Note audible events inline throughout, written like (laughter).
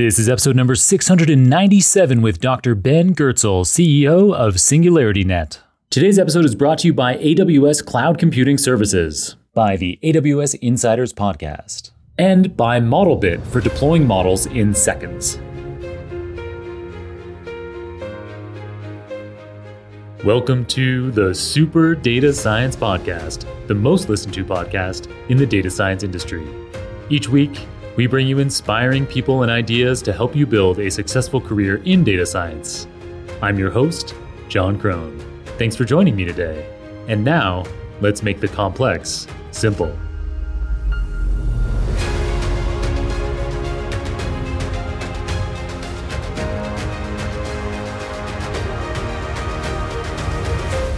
This is episode number 697 with Dr. Ben Goertzel, CEO of SingularityNet. Today's episode is brought to you by AWS Cloud Computing Services, by the AWS Insiders Podcast, and by ModelBit for deploying models in seconds. Welcome to the Super Data Science Podcast, the most listened to podcast in the data science industry. Each week, we bring you inspiring people and ideas to help you build a successful career in data science. I'm your host, Jon Krohn. Thanks for joining me today. And now, let's make the complex simple.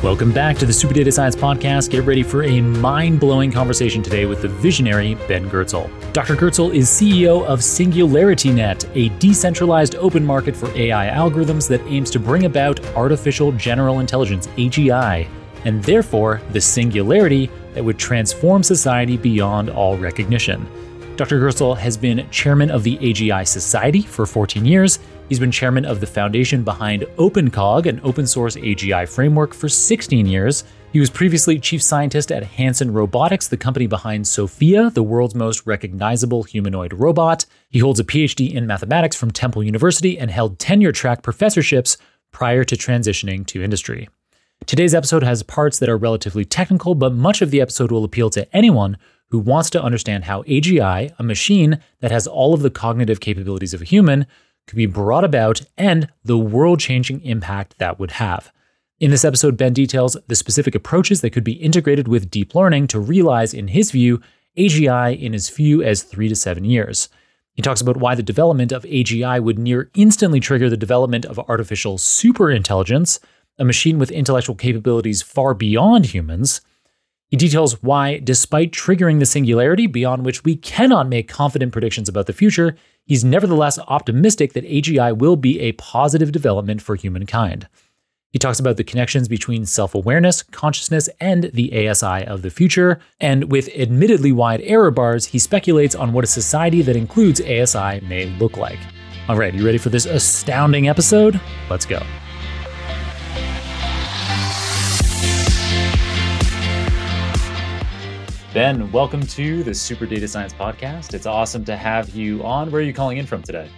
Welcome back to the Super Data Science Podcast. Get ready for a mind blowing conversation today with the visionary Ben Goertzel. Dr. Goertzel is CEO of SingularityNet, a decentralized open market for AI algorithms that aims to bring about artificial general intelligence, AGI, and therefore the singularity that would transform society beyond all recognition. Dr. Goertzel has been chairman of the AGI Society for 14 years He's been chairman of the foundation behind OpenCog, an open source AGI framework, for 16 years. He was previously chief scientist at Hanson Robotics, the company behind Sophia, the world's most recognizable humanoid robot. He holds a PhD in mathematics from Temple University and held tenure track professorships prior to transitioning to industry. Today's episode has parts that are relatively technical, but much of the episode will appeal to anyone who wants to understand how AGI, a machine that has all of the cognitive capabilities of a human, could be brought about and the world changing impact that would have. In this episode, Ben details the specific approaches that could be integrated with deep learning to realize, in his view, AGI in as few as three to seven years. He talks about why the development of AGI would near instantly trigger the development of artificial superintelligence, a machine with intellectual capabilities far beyond humans. He details why, despite triggering the singularity beyond which we cannot make confident predictions about the future, he's nevertheless optimistic that AGI will be a positive development for humankind. He talks about the connections between self awareness, consciousness, and the ASI of the future. And with admittedly wide error bars, he speculates on what a society that includes ASI may look like. All right, you ready for this astounding episode? Let's go. Ben, welcome to the Super Data Science Podcast. It's awesome to have you on. Where are you calling in from today?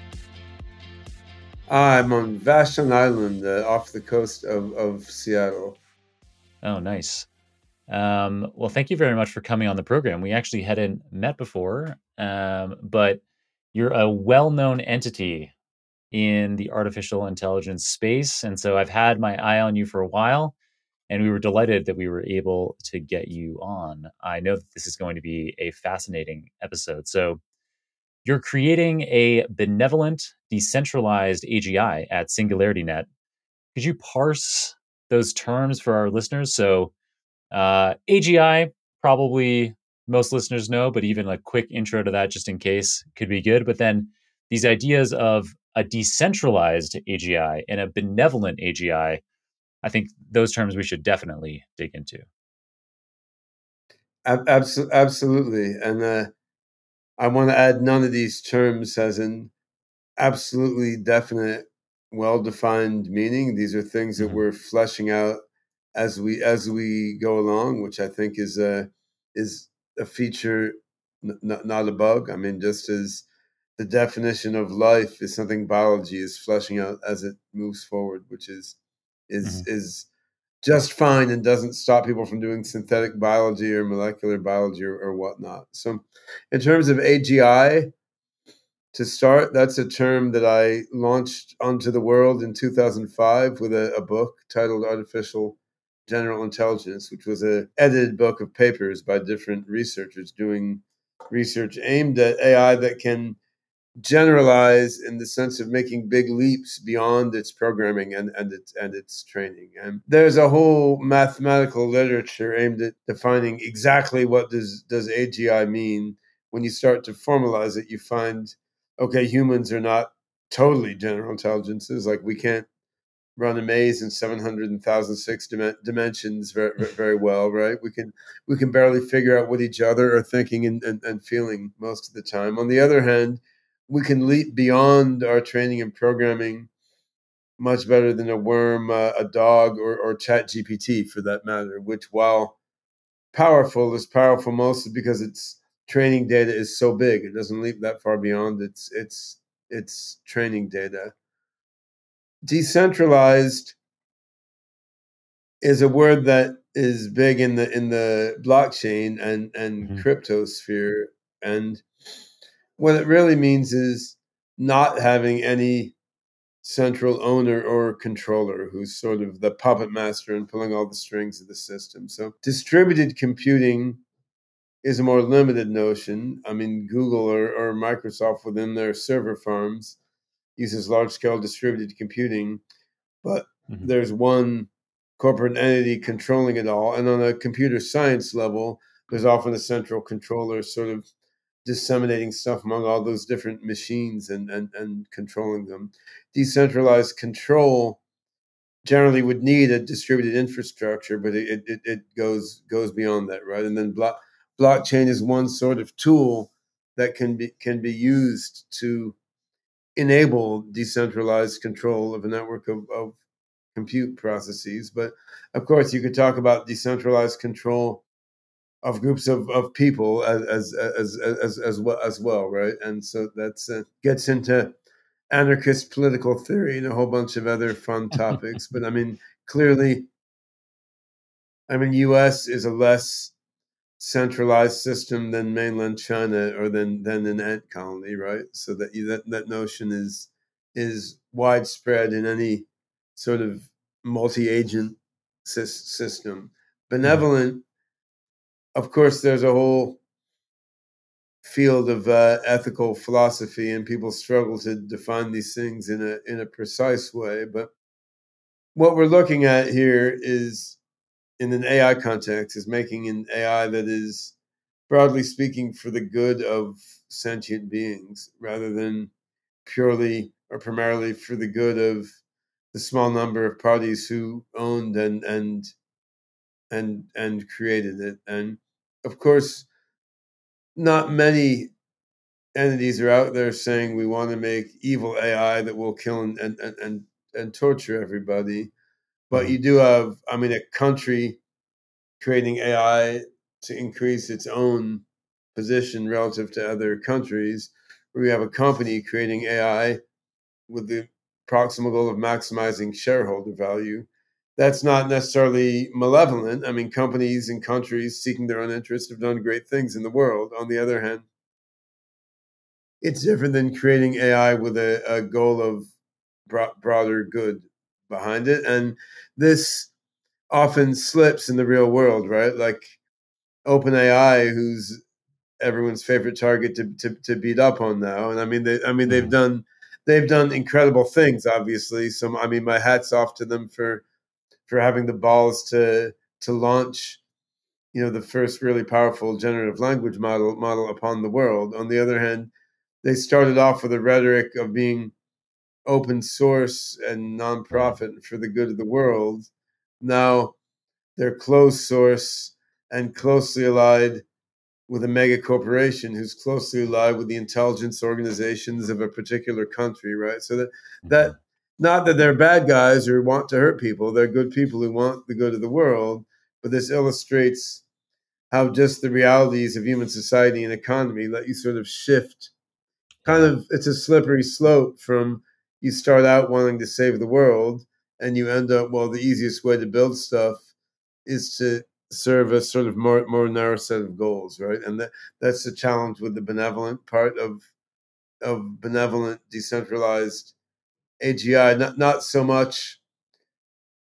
I'm on Vashon Island uh, off the coast of, of Seattle. Oh, nice. Um, well, thank you very much for coming on the program. We actually hadn't met before, um, but you're a well known entity in the artificial intelligence space. And so I've had my eye on you for a while and we were delighted that we were able to get you on. I know that this is going to be a fascinating episode. So, you're creating a benevolent, decentralized AGI at SingularityNet. Could you parse those terms for our listeners? So, uh, AGI, probably most listeners know, but even a quick intro to that, just in case, could be good. But then these ideas of a decentralized AGI and a benevolent AGI I think those terms we should definitely dig into. Absolutely, and uh, I want to add none of these terms has an absolutely definite, well-defined meaning. These are things that mm-hmm. we're fleshing out as we as we go along, which I think is a is a feature, n- not a bug. I mean, just as the definition of life is something biology is fleshing out as it moves forward, which is is mm-hmm. is just fine and doesn't stop people from doing synthetic biology or molecular biology or, or whatnot. So, in terms of AGI, to start, that's a term that I launched onto the world in 2005 with a, a book titled Artificial General Intelligence, which was an edited book of papers by different researchers doing research aimed at AI that can generalize in the sense of making big leaps beyond its programming and, and its and its training. And there's a whole mathematical literature aimed at defining exactly what does does AGI mean. When you start to formalize it, you find okay, humans are not totally general intelligences. Like we can't run a maze in 700,006 dim- dimensions very, (laughs) very well, right? We can we can barely figure out what each other are thinking and, and, and feeling most of the time. On the other hand, we can leap beyond our training and programming much better than a worm, uh, a dog, or, or Chat GPT for that matter, which, while powerful, is powerful mostly because its training data is so big. It doesn't leap that far beyond its its its training data. Decentralized is a word that is big in the in the blockchain and and mm-hmm. crypto sphere and what it really means is not having any central owner or controller who's sort of the puppet master and pulling all the strings of the system. So distributed computing is a more limited notion. I mean, Google or, or Microsoft within their server farms uses large scale distributed computing, but mm-hmm. there's one corporate entity controlling it all. And on a computer science level, there's often a central controller sort of disseminating stuff among all those different machines and, and, and controlling them. Decentralized control generally would need a distributed infrastructure, but it, it, it goes goes beyond that, right? And then block, blockchain is one sort of tool that can be can be used to enable decentralized control of a network of, of compute processes. But of course, you could talk about decentralized control of groups of, of people as as as as as well, as well right? And so that's uh, gets into anarchist political theory and a whole bunch of other fun (laughs) topics. but I mean, clearly, I mean, U.S. is a less centralized system than mainland China or than than an ant colony, right? So that you, that that notion is is widespread in any sort of multi-agent system. Mm-hmm. Benevolent of course, there's a whole field of uh, ethical philosophy, and people struggle to define these things in a in a precise way. But what we're looking at here is, in an AI context, is making an AI that is, broadly speaking, for the good of sentient beings, rather than purely or primarily for the good of the small number of parties who owned and and and and created it. And of course, not many entities are out there saying we want to make evil AI that will kill and and and, and torture everybody. But mm-hmm. you do have, I mean, a country creating AI to increase its own position relative to other countries, where you have a company creating AI with the proximal goal of maximizing shareholder value that's not necessarily malevolent. I mean, companies and countries seeking their own interest have done great things in the world. On the other hand, it's different than creating AI with a, a goal of bro- broader good behind it. And this often slips in the real world, right? Like OpenAI, who's everyone's favorite target to, to, to beat up on now. And I mean, they, I mean, they've mm-hmm. done they've done incredible things. Obviously, so I mean, my hats off to them for for having the balls to to launch you know the first really powerful generative language model model upon the world. On the other hand they started off with a rhetoric of being open source and nonprofit for the good of the world. Now they're closed source and closely allied with a mega corporation who's closely allied with the intelligence organizations of a particular country right? So that that mm-hmm. Not that they're bad guys or want to hurt people. They're good people who want the good of the world. But this illustrates how just the realities of human society and economy let you sort of shift. Kind of, it's a slippery slope from you start out wanting to save the world and you end up, well, the easiest way to build stuff is to serve a sort of more more narrow set of goals, right? And that that's the challenge with the benevolent part of of benevolent decentralized AGI, not not so much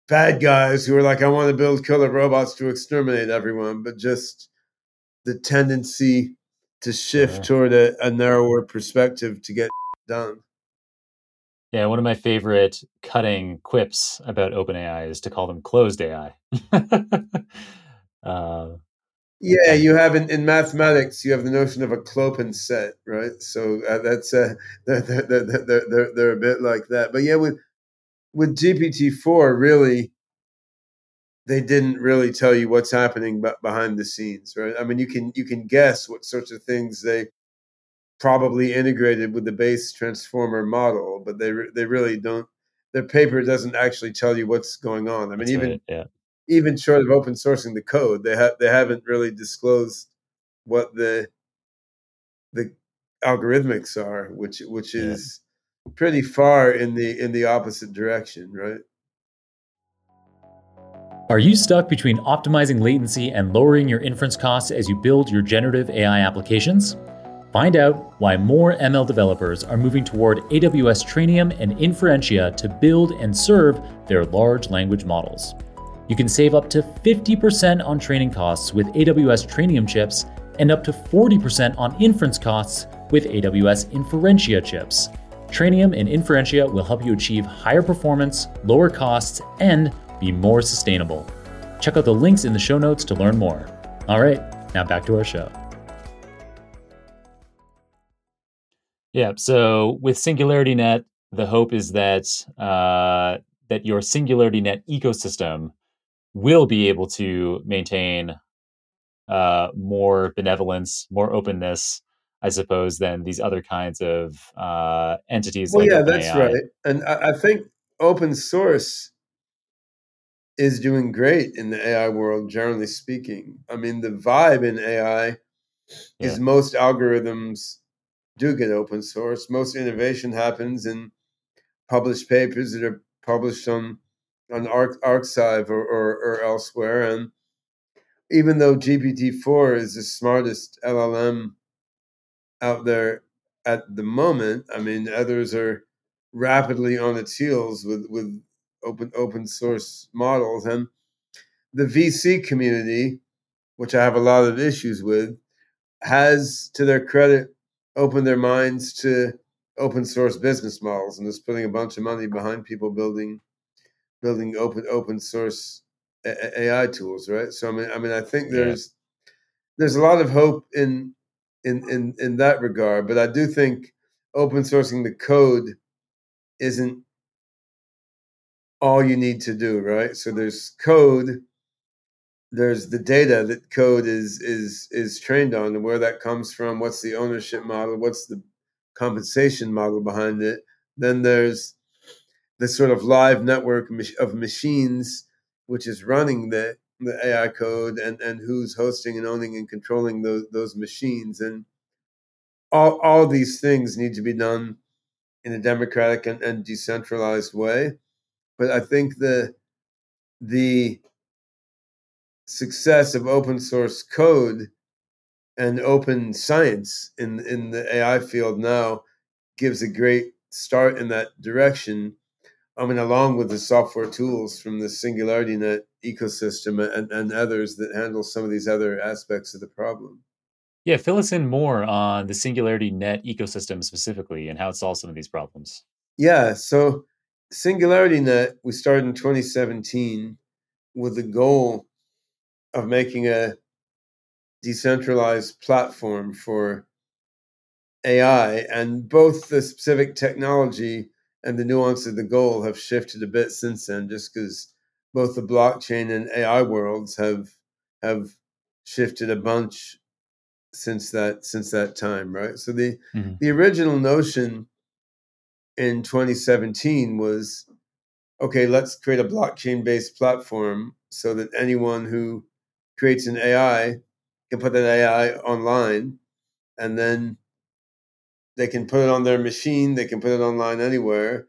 bad guys who are like, I want to build killer robots to exterminate everyone, but just the tendency to shift yeah. toward a, a narrower perspective to get (laughs) done. Yeah, one of my favorite cutting quips about OpenAI is to call them closed AI. (laughs) uh, yeah, you have in, in mathematics, you have the notion of a clopen set, right? So uh, that's uh, (laughs) they're, they're, they're, they're, a bit like that. But yeah, with with GPT four, really, they didn't really tell you what's happening behind the scenes, right? I mean, you can you can guess what sorts of things they probably integrated with the base transformer model, but they they really don't. Their paper doesn't actually tell you what's going on. I mean, That's even right, yeah. Even short of open sourcing the code, they have they haven't really disclosed what the the algorithmics are, which which Yeah. is pretty far in the in the opposite direction, right? Are you stuck between optimizing latency and lowering your inference costs as you build your generative AI applications? Find out why more ML developers are moving toward AWS Trainium and Inferentia to build and serve their large language models. You can save up to 50% on training costs with AWS Trainium chips and up to 40% on inference costs with AWS Inferentia chips. Trainium and Inferentia will help you achieve higher performance, lower costs, and be more sustainable. Check out the links in the show notes to learn more. All right, now back to our show. Yeah, so with SingularityNet, the hope is that uh, that your SingularityNet ecosystem will be able to maintain uh, more benevolence, more openness, I suppose, than these other kinds of uh, entities. Well, like yeah, that's OpenAI. right. And I, I think open source is doing great in the AI world, generally speaking. I mean, the vibe in AI is most algorithms do get open source. Most innovation happens in published papers that are published on on Arc, arXiv or, or, or elsewhere. And even though GPT-4 is the smartest LLM out there at the moment, I mean, others are rapidly on its heels with, with open open source models. And the VC community, which I have a lot of issues with, has, to their credit, opened their minds to open source business models and is putting a bunch of money behind people building building open open source AI tools, right? So I mean, I mean, I think Yeah. there's there's a lot of hope in in in in that regard, but I do think open sourcing the code isn't all you need to do, right? So there's code, there's the data that code is is is trained on, and where that comes from. What's the ownership model? What's the compensation model behind it? Then there's the sort of live network of machines, which is running the the AI code, and and who's hosting and owning and controlling those those machines, and all all these things need to be done in a democratic and, and decentralized way. But I think the the success of open source code and open science in in the AI field now gives a great start in that direction. I mean, along with the software tools from the SingularityNet ecosystem and, and others that handle some of these other aspects of the problem. Yeah, fill us in more on the Singularity Net ecosystem specifically and how it solves some of these problems. Yeah, so SingularityNet, we started in 2017 with the goal of making a decentralized platform for AI, and both the specific technology and the nuance of the goal have shifted a bit since then, just because both the blockchain and AI worlds have have shifted a bunch since that since that time, right? So the Mhm. the original notion in 2017 was okay, let's create a blockchain based platform so that anyone who creates an AI can put that AI online and then they can put it on their machine, they can put it online anywhere.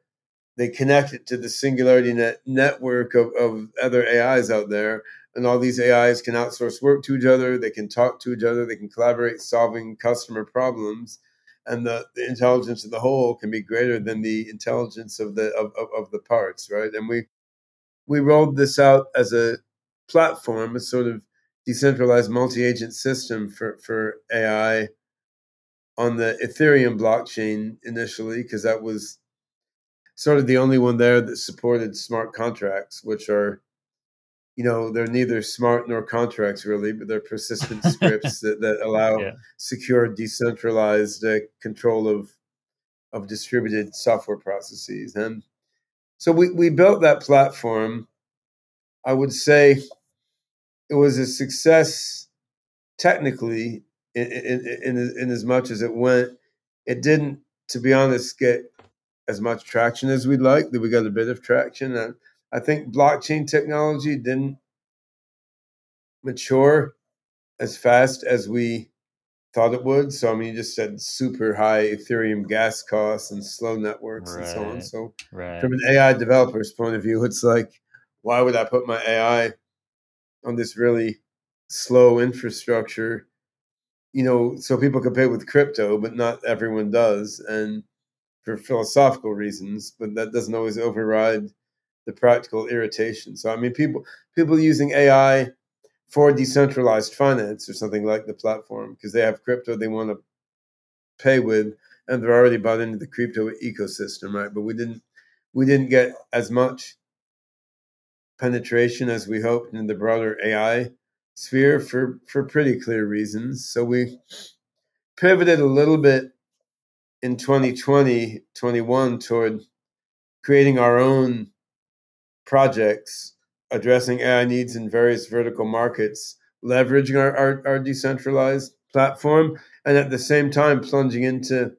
They connect it to the Singularity Net network of, of other AIs out there, and all these AIs can outsource work to each other, they can talk to each other, they can collaborate solving customer problems and the, the intelligence of the whole can be greater than the intelligence of the of, of, of the parts right and we we rolled this out as a platform a sort of decentralized multi-agent system for for ai on the ethereum blockchain initially because that was sort of the only one there that supported smart contracts which are you know they're neither smart nor contracts really but they're persistent (laughs) scripts that, that allow Yeah. secure decentralized uh, control of of distributed software processes and so we, we built that platform i would say it was a success technically in, in, in, in as much as it went it didn't, to be honest, get as much traction as we'd like. That we got a bit of traction, and I think blockchain technology didn't mature as fast as we thought it would. So I mean, you just said super high Ethereum gas costs and slow networks right. and so on. So right. from an AI developer's point of view, it's like, why would I put my AI on this really slow infrastructure? You know, so people can pay with crypto, but not everyone does, and for philosophical reasons. But that doesn't always override the practical irritation. So I mean, people people using AI for decentralized finance or something like the platform because they have crypto they want to pay with and they're already bought into the crypto ecosystem right but we didn't we didn't get as much penetration as we hoped in the broader ai sphere for for pretty clear reasons so we pivoted a little bit in 2020 21 toward creating our own projects addressing AI needs in various vertical markets, leveraging our, our, our decentralized platform, and at the same time plunging into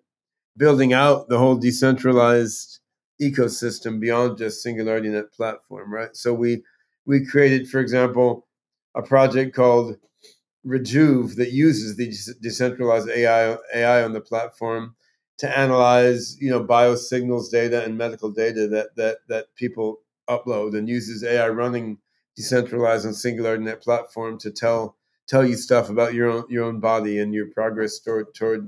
building out the whole decentralized ecosystem beyond just Singularity Net platform, right? So we we created, for example, a project called Rejuve that uses the decentralized AI AI on the platform to analyze, you know, biosignals data and medical data that that that people upload and uses AI running decentralized and singular Net platform to tell tell you stuff about your own your own body and your progress toward toward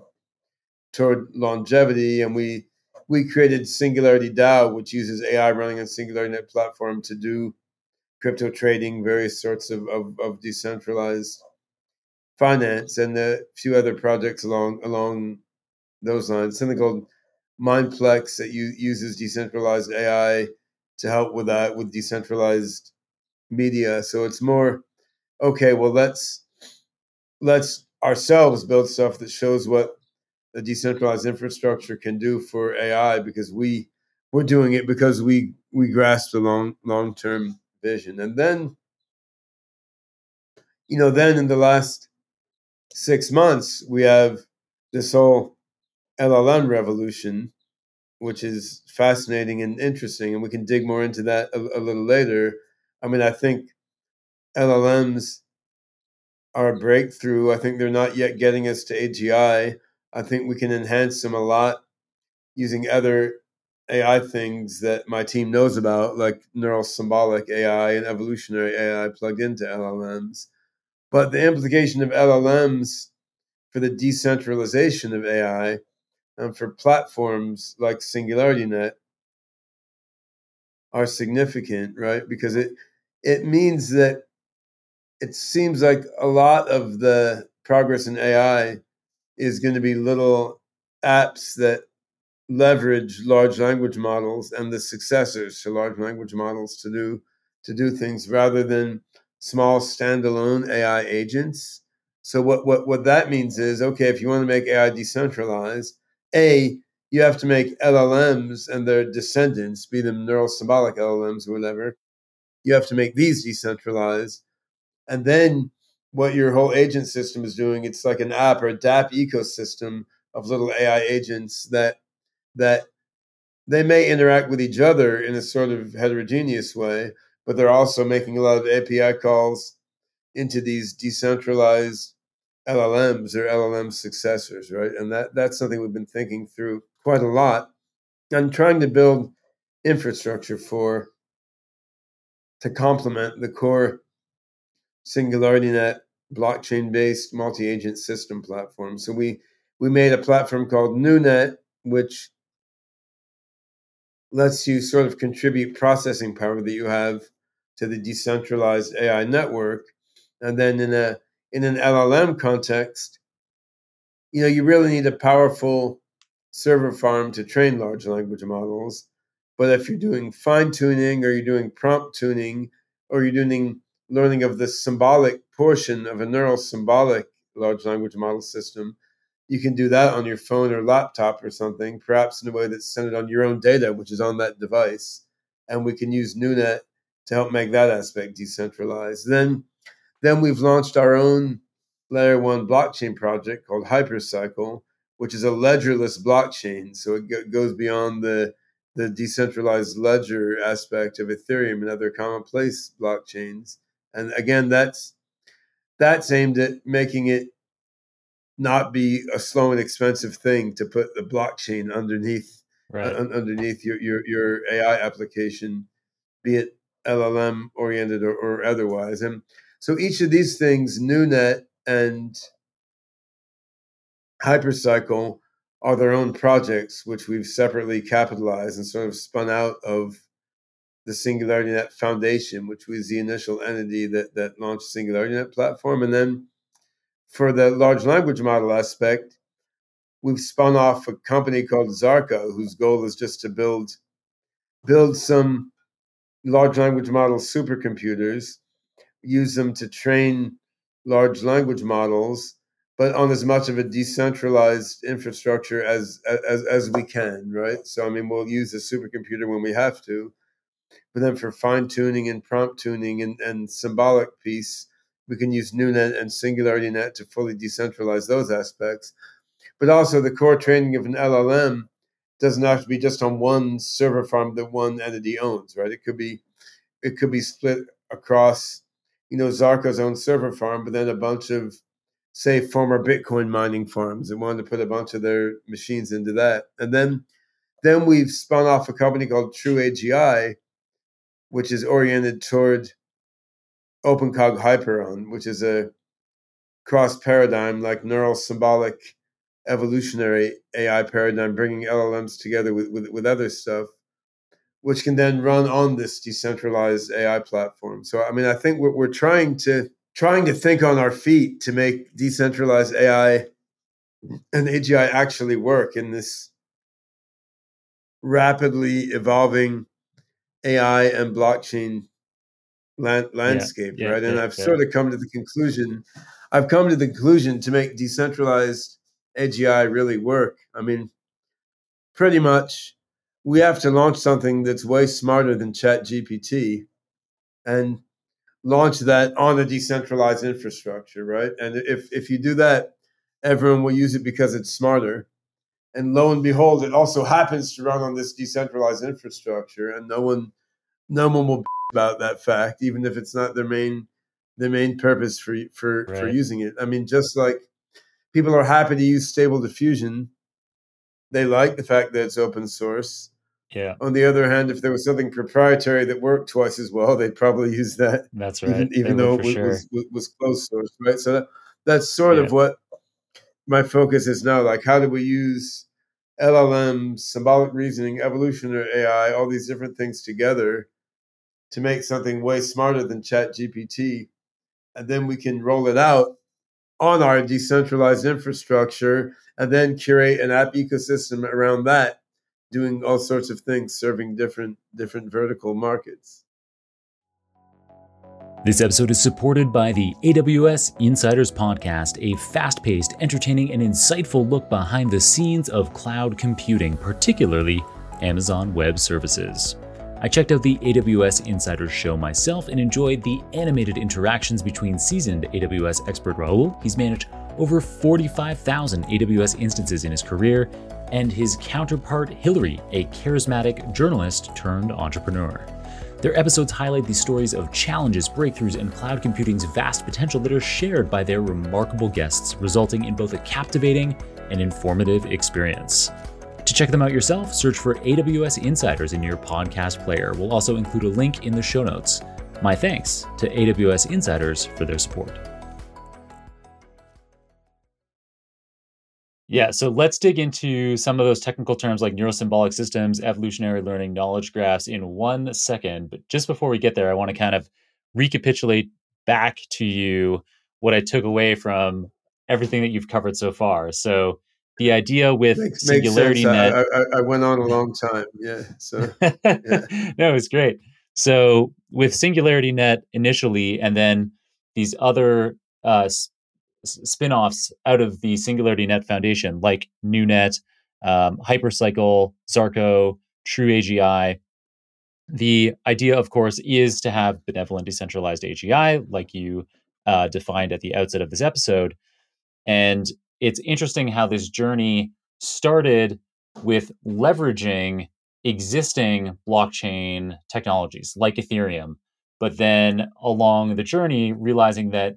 toward longevity. And we we created Singularity DAO, which uses AI running on Singularity Net platform to do crypto trading, various sorts of, of, of decentralized finance, and a few other projects along along those lines. Something called Mindplex that uses decentralized AI to help with that with decentralized media. So it's more okay. Well, let's let's ourselves build stuff that shows what the decentralized infrastructure can do for AI because we we're doing it because we we grasp the long long term vision. And then, you know, then in the last six months, we have this whole LLM revolution which is fascinating and interesting, and we can dig more into that a, a little later. I mean, I think LLMs are a breakthrough. I think they're not yet getting us to AGI. I think we can enhance them a lot using other AI things that my team knows about, like neural symbolic AI and evolutionary AI plugged into LLMs. But the implication of LLMs for the decentralization of AI and for platforms like SingularityNet are significant, right? Because it it means that it seems like a lot of the progress in AI is going to be little apps that leverage large language models and the successors to large language models to do to do things rather than small standalone AI agents. So what what what that means is okay, if you want to make AI decentralized, a, you have to make LLMs and their descendants, be them neural symbolic LLMs or whatever, you have to make these decentralized. And then what your whole agent system is doing, it's like an app or a DApp ecosystem of little AI agents that that they may interact with each other in a sort of heterogeneous way, but they're also making a lot of API calls into these decentralized LLMs or LLM successors, right? And that that's something we've been thinking through quite a lot and trying to build infrastructure for to complement the core SingularityNet blockchain-based multi-agent system platform. So we we made a platform called NuNet, which lets you sort of contribute processing power that you have to the decentralized AI network, and then in a in an LLM context, you know, you really need a powerful server farm to train large language models. But if you're doing fine tuning or you're doing prompt tuning or you're doing learning of the symbolic portion of a neural symbolic large language model system, you can do that on your phone or laptop or something, perhaps in a way that's centered on your own data, which is on that device. And we can use NuNet to help make that aspect decentralized. Then then we've launched our own layer one blockchain project called Hypercycle, which is a ledgerless blockchain. So it goes beyond the the decentralized ledger aspect of Ethereum and other commonplace blockchains. And again, that's that's aimed at making it not be a slow and expensive thing to put the blockchain underneath right. uh, underneath your, your your AI application, be it LLM oriented or, or otherwise. And so each of these things, NuNet and Hypercycle, are their own projects, which we've separately capitalized and sort of spun out of the SingularityNet Foundation, which was the initial entity that, that launched SingularityNet platform. And then for the large language model aspect, we've spun off a company called Zarqa, whose goal is just to build build some large language model supercomputers, use them to train large language models but on as much of a decentralized infrastructure as as as we can, right? So I mean, we'll use a supercomputer when we have to, but then for fine tuning and prompt tuning and, and symbolic piece, we can use NuNet and SingularityNet to fully decentralize those aspects. But also, the core training of an LLM doesn't have to be just on one server farm that one entity owns, right? It could be it could be split across, you know, Zarqa's own server farm, but then a bunch of say former Bitcoin mining farms that wanted to put a bunch of their machines into that. And then then we've spun off a company called True AGI, which is oriented toward OpenCog Hyperon, which is a cross paradigm like neural symbolic evolutionary AI paradigm, bringing LLMs together with, with, with other stuff, which can then run on this decentralized AI platform. So, I mean, I think we're, we're trying to trying to think on our feet to make decentralized AI and AGI actually work in this rapidly evolving AI and blockchain land, landscape, yeah, yeah, right? And I've sort of come to the conclusion, I've come to the conclusion to make decentralized AGI really work. I mean, pretty much we have to launch something that's way smarter than Chat GPT. And launch that on a decentralized infrastructure, right? And if if you do that, everyone will use it because it's smarter. And lo and behold, it also happens to run on this decentralized infrastructure, and no one no one will about that fact, even if it's not their main their main purpose for for right. for using it. I mean, just like people are happy to use Stable Diffusion, they like the fact that it's open source yeah. On the other hand, if there was something proprietary that worked twice as well, they'd probably use that. That's right. Even, even though it was, sure. was, was, closed source, right? So that, that's sort yeah. of what my focus is now. Like, how do we use LLM, symbolic reasoning, evolutionary AI, all these different things together to make something way smarter than Chat GPT, and then we can roll it out on our decentralized infrastructure, and then curate an app ecosystem around that doing all sorts of things, serving different different vertical markets. This episode is supported by the AWS Insiders Podcast, a fast paced, entertaining, and insightful look behind the scenes of cloud computing, particularly Amazon Web Services. I checked out the AWS Insider show myself and enjoyed the animated interactions between seasoned AWS expert Rahul. He's managed over 45,000 AWS instances in his career and his counterpart Hillary, a charismatic journalist turned entrepreneur. Their episodes highlight the stories of challenges, breakthroughs, and cloud computing's vast potential that are shared by their remarkable guests, resulting in both a captivating and informative experience. To check them out yourself, search for AWS Insiders in your podcast player. We'll also include a link in the show notes. My thanks to AWS Insiders for their support. Yeah, so let's dig into some of those technical terms like neurosymbolic systems, evolutionary learning, knowledge graphs in one second. But just before we get there, I want to kind of recapitulate back to you what I took away from everything that you've covered so far. So the idea with makes, Singularity makes Net. I, I, I, went on a long time. Yeah. So yeah. (laughs) no, it's great. So with Singularity Net initially, and then these other uh, spin-offs out of the Singularity Net Foundation, like NuNet, um, Hypercycle, Zarqa, True AGI. The idea, of course, is to have benevolent decentralized AGI, like you uh, defined at the outset of this episode. And it's interesting how this journey started with leveraging existing blockchain technologies like Ethereum, but then along the journey, realizing that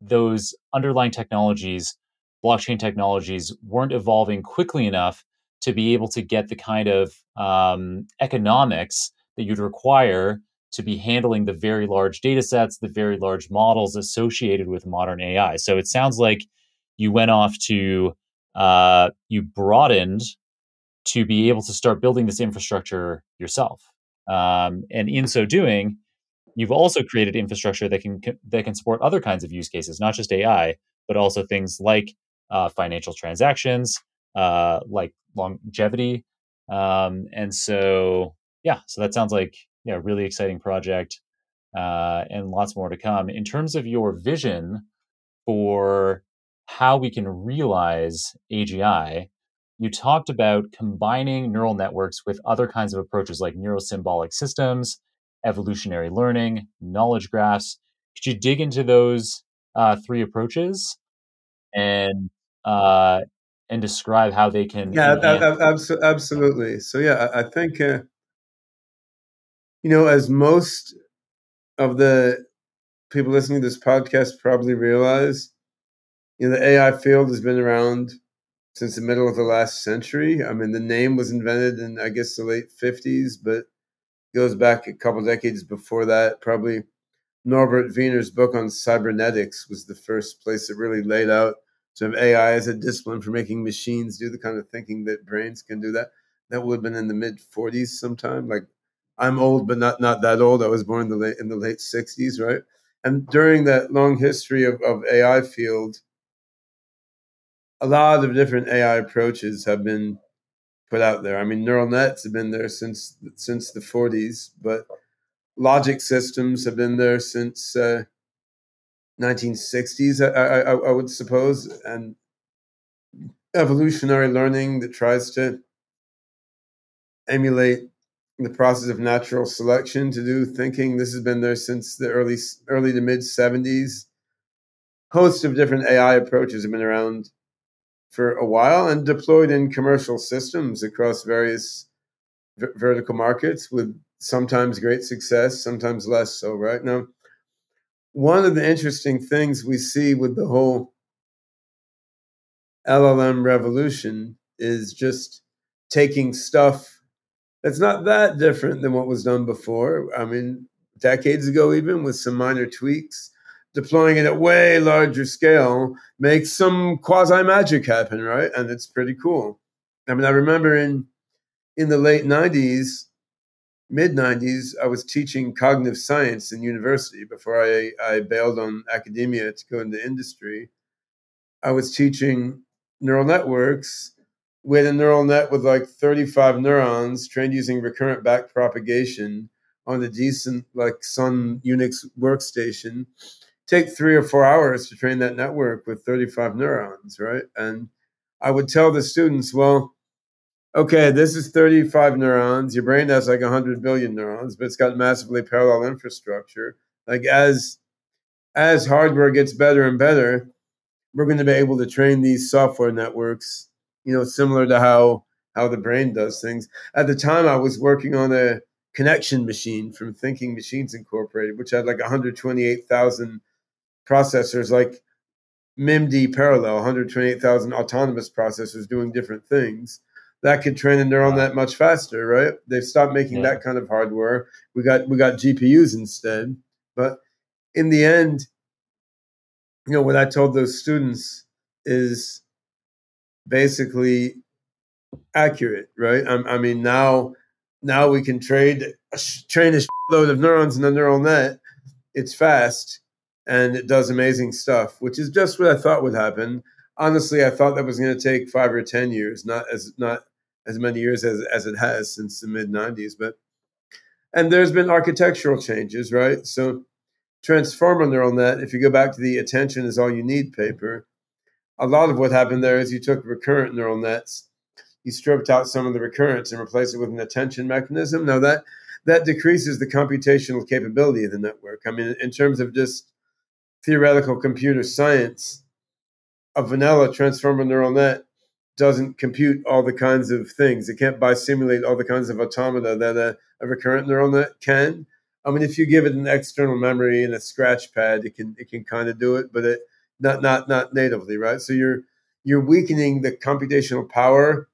those underlying technologies, blockchain technologies, weren't evolving quickly enough to be able to get the kind of um, economics that you'd require to be handling the very large data sets, the very large models associated with modern AI. So it sounds like you went off to, uh, you broadened to be able to start building this infrastructure yourself. Um, and in so doing, you've also created infrastructure that can that can support other kinds of use cases, not just AI, but also things like uh, financial transactions, uh, like longevity. Um, and so, yeah, so that sounds like yeah, really exciting project, uh, and lots more to come. In terms of your vision for how we can realize AGI, you talked about combining neural networks with other kinds of approaches like neurosymbolic systems, evolutionary learning, knowledge graphs. Could you dig into those uh, three approaches and uh, and describe how they can? Yeah, absolutely. So yeah, I think uh, you know, as most of the people listening to this podcast probably realize, you know, the AI field has been around since the middle of the last century. I mean, the name was invented in, I guess, the late 50s, but goes back a couple decades before that. Probably Norbert Wiener's book on cybernetics was the first place that really laid out sort of AI as a discipline for making machines do the kind of thinking that brains can do that. That would have been in the mid 40s sometime. Like I'm old, but not not that old. I was born in the late in the late 60s, right? And during that long history of, of AI field, a lot of different AI approaches have been put out there. I mean, neural nets have been there since since the 40s, but logic systems have been there since uh, 1960s, I, I, I, would suppose, and evolutionary learning that tries to emulate the process of natural selection to do thinking. This has been there since the early early to mid 70s. Hosts of different AI approaches have been around for a while and deployed in commercial systems across various v- vertical markets with sometimes great success, sometimes less so, right? Now, one of the interesting things we see with the whole LLM revolution is just taking stuff that's not that different than what was done before. I mean, decades ago, even with some minor tweaks, deploying it at way larger scale makes some quasi magic happen, right? And it's pretty cool. I mean, I remember in in the late '90s, mid '90s, I was teaching cognitive science in university before I, I bailed on academia to go into industry. I was teaching neural networks with a neural net with like 35 neurons trained using recurrent back propagation on a decent like Sun Unix workstation take three or four hours to train that network with 35 neurons, right? And I would tell the students, well, okay, this is 35 neurons. Your brain has like 100 billion neurons, but it's got massively parallel infrastructure. Like as as hardware gets better and better, we're going to be able to train these software networks you know, similar to how how the brain does things. At the time, I was working on a connection machine from Thinking Machines Incorporated, which had like 128,000 processors, like MIMD parallel, 128,000 autonomous processors doing different things. That could train a neural net much faster, right? They've stopped making yeah. that kind of hardware. We got we got GPUs instead. But in the end, you know, what I told those students is basically accurate, right? I, I mean, now now we can trade train a load of neurons in a neural net. It's fast and it does amazing stuff, which is just what I thought would happen. Honestly, I thought that was going to take five or ten years, not as not as many years as as it has since the mid '90s. But and there's been architectural changes, right? So transformer neural net. If you go back to the attention is all you need paper, a lot of what happened there is you took recurrent neural nets, you stripped out some of the recurrence and replaced it with an attention mechanism. Now that that decreases the computational capability of the network. I mean, in terms of just theoretical computer science, a vanilla transformer neural net doesn't compute all the kinds of things. It can't bisimulate all the kinds of automata that a, a recurrent neural net can. I mean, if you give it an external memory and a scratch pad, it can it can kind of do it, but it not not not natively, right? So you're you're weakening the computational power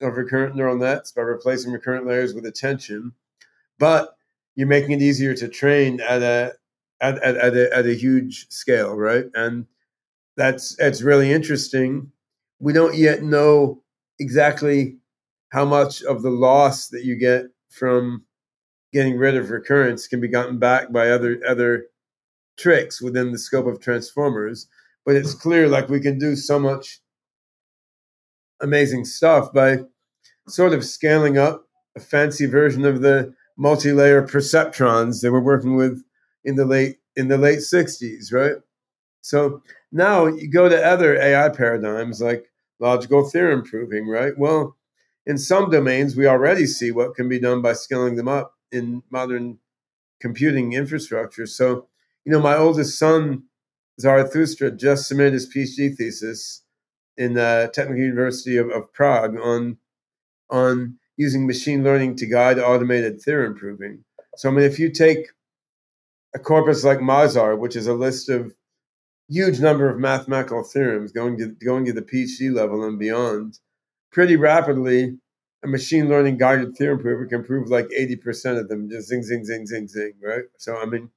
of recurrent neural nets by replacing recurrent layers with attention, but you're making it easier to train at a at, at, at, a, at a huge scale, right? And that's that's really interesting. We don't yet know exactly how much of the loss that you get from getting rid of recurrence can be gotten back by other other tricks within the scope of transformers. But it's clear like we can do so much amazing stuff by sort of scaling up a fancy version of the multi-layer perceptrons that we're working with in the late in the late 60s, right? So now you go to other AI paradigms like logical theorem proving, right? Well, in some domains, we already see what can be done by scaling them up in modern computing infrastructure. So, you know, my oldest son, Zarathustra, just submitted his PhD thesis in the Technical University of, of Prague on on using machine learning to guide automated theorem proving. So, I mean, if you take a corpus like Mizar, which is a list of huge number of mathematical theorems going to going to the PhD level and beyond, pretty rapidly, a machine learning guided theorem prover can prove like 80% of them, just zing, zing, zing, zing, zing, right? So, I mean,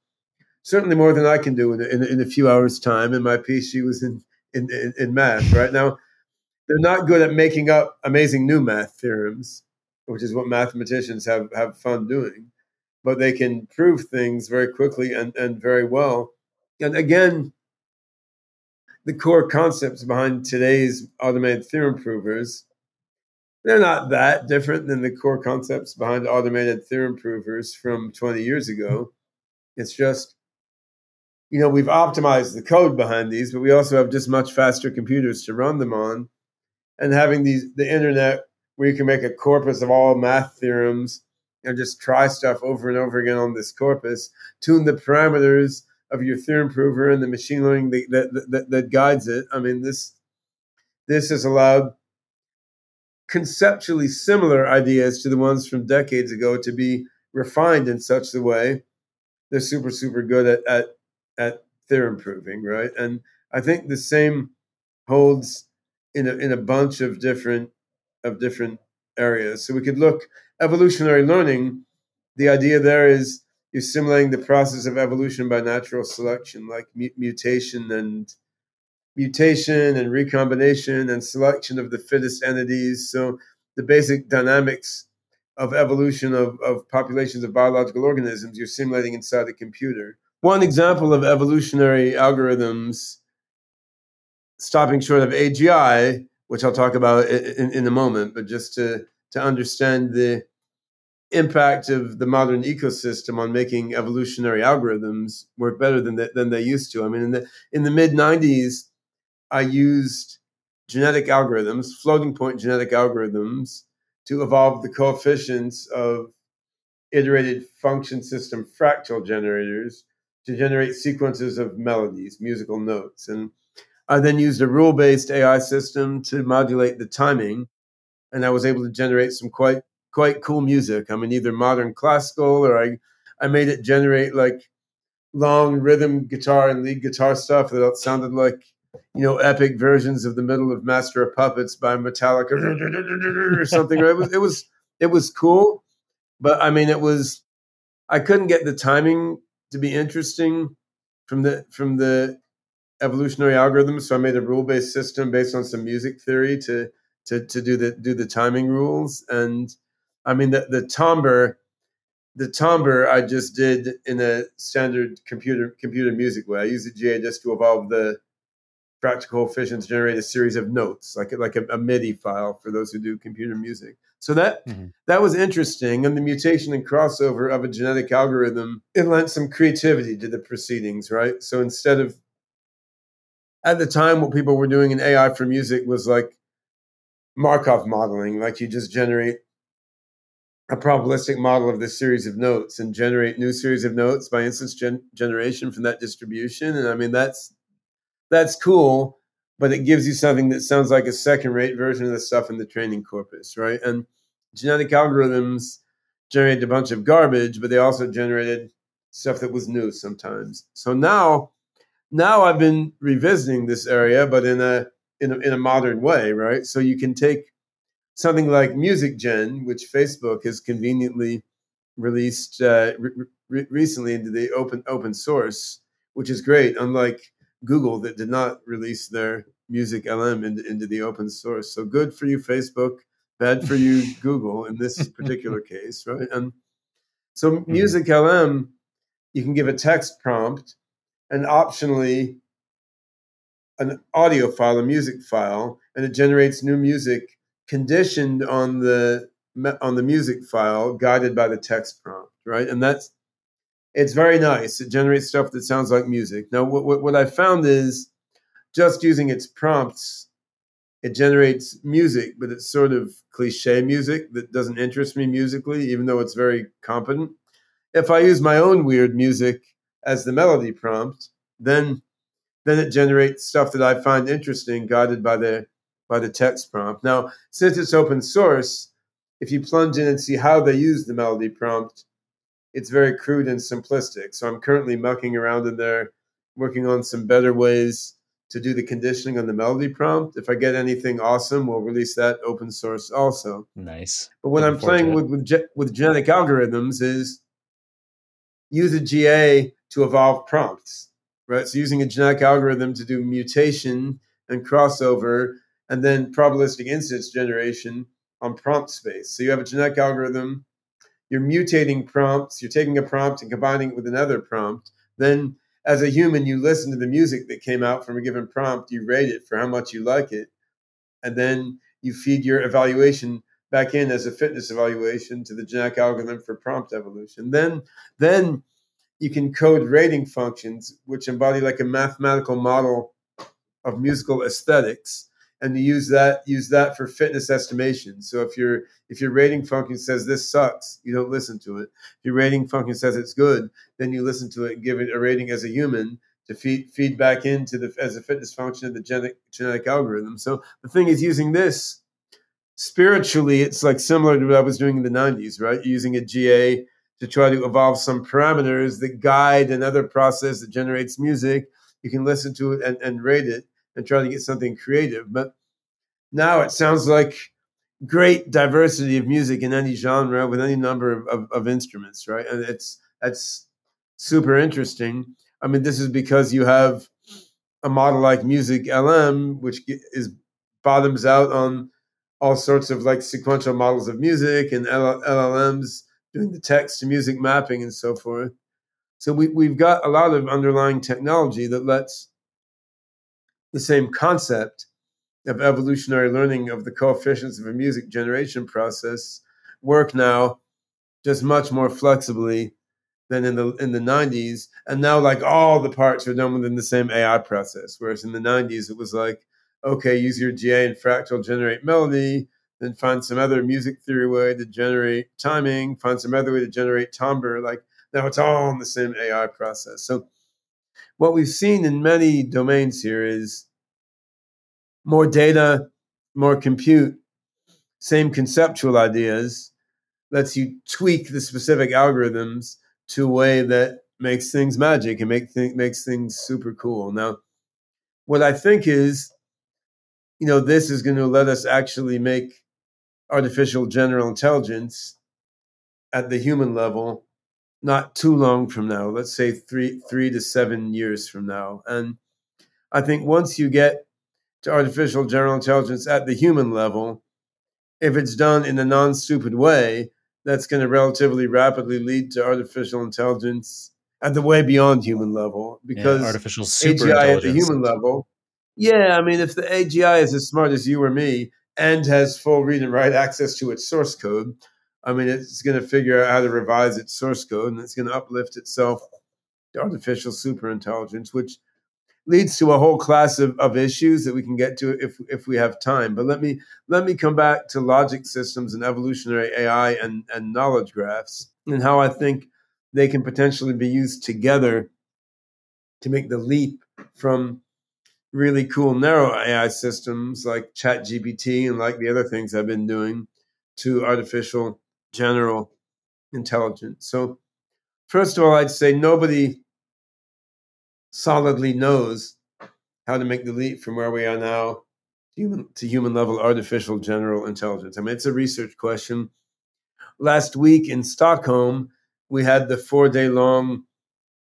certainly more than I can do in, in, in a few hours' time. And my PhD was in, in, in, in math, right? Now, they're not good at making up amazing new math theorems, which is what mathematicians have, have fun doing. But they can prove things very quickly and, and very well. And again, the core concepts behind today's automated theorem provers, they're not that different than the core concepts behind automated theorem provers from 20 years ago. It's just, you know, we've optimized the code behind these, but we also have just much faster computers to run them on and having these the internet where you can make a corpus of all math theorems and just try stuff over and over again on this corpus, tune the parameters of your theorem prover and the machine learning that, that, that, that guides it. I mean, this this has allowed conceptually similar ideas to the ones from decades ago to be refined in such a way they're super super good at at, at theorem proving, right? And I think the same holds in a, in a bunch of different of different areas. So we could look evolutionary learning. The idea there is you're simulating the process of evolution by natural selection, like mutation and mutation and recombination and selection of the fittest entities. So the basic dynamics of evolution of, of populations of biological organisms you're simulating inside a computer. One example of evolutionary algorithms stopping short of AGI, which I'll talk about in, in a moment, but just to, to understand the impact of the modern ecosystem on making evolutionary algorithms work better than they, than they used to. I mean, in the in the mid '90s, I used genetic algorithms, floating point genetic algorithms, to evolve the coefficients of iterated function system fractal generators to generate sequences of melodies, musical notes, and I then used a rule based AI system to modulate the timing, and I was able to generate some quite quite cool music. I mean, either modern classical or I I made it generate like long rhythm guitar and lead guitar stuff that sounded like you know epic versions of the middle of Master of Puppets by Metallica or something. It was it was it was cool, but I mean, it was I couldn't get the timing to be interesting from the from the evolutionary algorithms. So I made a rule based system based on some music theory to to to do the do the timing rules. And I mean the the timbre the timbre I just did in a standard computer computer music way. I used the GA just to evolve the fractal coefficients generate a series of notes, like like a, a, MIDI file for those who do computer music. So that mm-hmm. that was interesting, and the mutation and crossover of a genetic algorithm it lent some creativity to the proceedings, right? So instead of at the time, what people were doing in AI for music was like Markov modeling, like you just generate a probabilistic model of this series of notes and generate new series of notes by instance gen- generation from that distribution. And I mean, that's that's cool, but it gives you something that sounds like a second rate version of the stuff in the training corpus, right? And genetic algorithms generated a bunch of garbage, but they also generated stuff that was new sometimes. So now, now I've been revisiting this area, but in a in a, in a modern way, right? So you can take something like MusicGen, which Facebook has conveniently released uh, re- recently into the open open source, which is great. Unlike Google that did not release their MusicLM into, into the open source. So good for you, Facebook. Bad for you, (laughs) Google, in this particular (laughs) case, right? And so mm-hmm. MusicLM, you can give a text prompt and optionally an audio file, a music file, and it generates new music conditioned on the on the music file, guided by the text prompt, right? And that's it's very nice. It generates stuff that sounds like music. Now, what, what, what I found is just using its prompts, it generates music, but it's sort of cliche music that doesn't interest me musically, even though it's very competent. If I use my own weird music as the melody prompt, then then it generates stuff that I find interesting, guided by the by the text prompt. Now, since it's open source, if you plunge in and see how they use the melody prompt, it's very crude and simplistic. So I'm currently mucking around in there, working on some better ways to do the conditioning on the melody prompt. If I get anything awesome, we'll release that open source also. Nice. But what Looking I'm playing with with, with genetic algorithms is use a GA to evolve prompts, right? So using a genetic algorithm to do mutation and crossover, and then probabilistic instance generation on prompt space. So you have a genetic algorithm you're mutating prompts, you're taking a prompt and combining it with another prompt. Then, as a human, you listen to the music that came out from a given prompt, you rate it for how much you like it, and then you feed your evaluation back in as a fitness evaluation to the genetic algorithm for prompt evolution. Then, then you can code rating functions which embody like a mathematical model of musical aesthetics and you use that use that for fitness estimation. So if your if your rating function says this sucks, you don't listen to it. If your rating function says it's good, then you listen to it and give it a rating as a human to feed feed back into the as a fitness function of the genetic genetic algorithm. So the thing is using this spiritually, it's like similar to what I was doing in the 90s, right? Using a GA to try to evolve some parameters that guide another process that generates music. You can listen to it and, and rate it and try to get something creative. But now it sounds like great diversity of music in any genre with any number of, of, of instruments, right? And it's that's super interesting. I mean, this is because you have a model like MusicLM, which is bottoms out on all sorts of like sequential models of music and LLMs doing the text to music mapping and so forth. So we, we've got a lot of underlying technology that lets the same concept of evolutionary learning of the coefficients of a music generation process work now just much more flexibly than in the in the 90s and now like all the parts are done within the same AI process whereas in the 90s it was like okay use your GA and fractal generate melody then find some other music theory way to generate timing find some other way to generate timbre like now it's all in the same AI process so what we've seen in many domains here is more data, more compute, same conceptual ideas, lets you tweak the specific algorithms to a way that makes things magic and make th- makes things super cool. Now, what I think is, you know, this is going to let us actually make artificial general intelligence at the human level not too long from now let's say three three to seven years from now and i think once you get to artificial general intelligence at the human level, if it's done in a non stupid way, that's going to relatively rapidly lead to artificial intelligence at the way beyond human level because yeah, artificial super AGI at the human level. Yeah, I mean, if the AGI is as smart as you or me and has full read and write access to its source code, I mean, it's going to figure out how to revise its source code and it's going to uplift itself to artificial super intelligence, which leads to a whole class of, of issues that we can get to if if we have time. But let me let me come back to logic systems and evolutionary AI and, and knowledge graphs and how I think they can potentially be used together to make the leap from really cool narrow AI systems like ChatGPT and like the other things I've been doing to artificial general intelligence. So, first of all, I'd say nobody solidly knows how to make the leap from where we are now human to human level artificial general intelligence. I mean, it's a research question. Last week in Stockholm, we had the four day long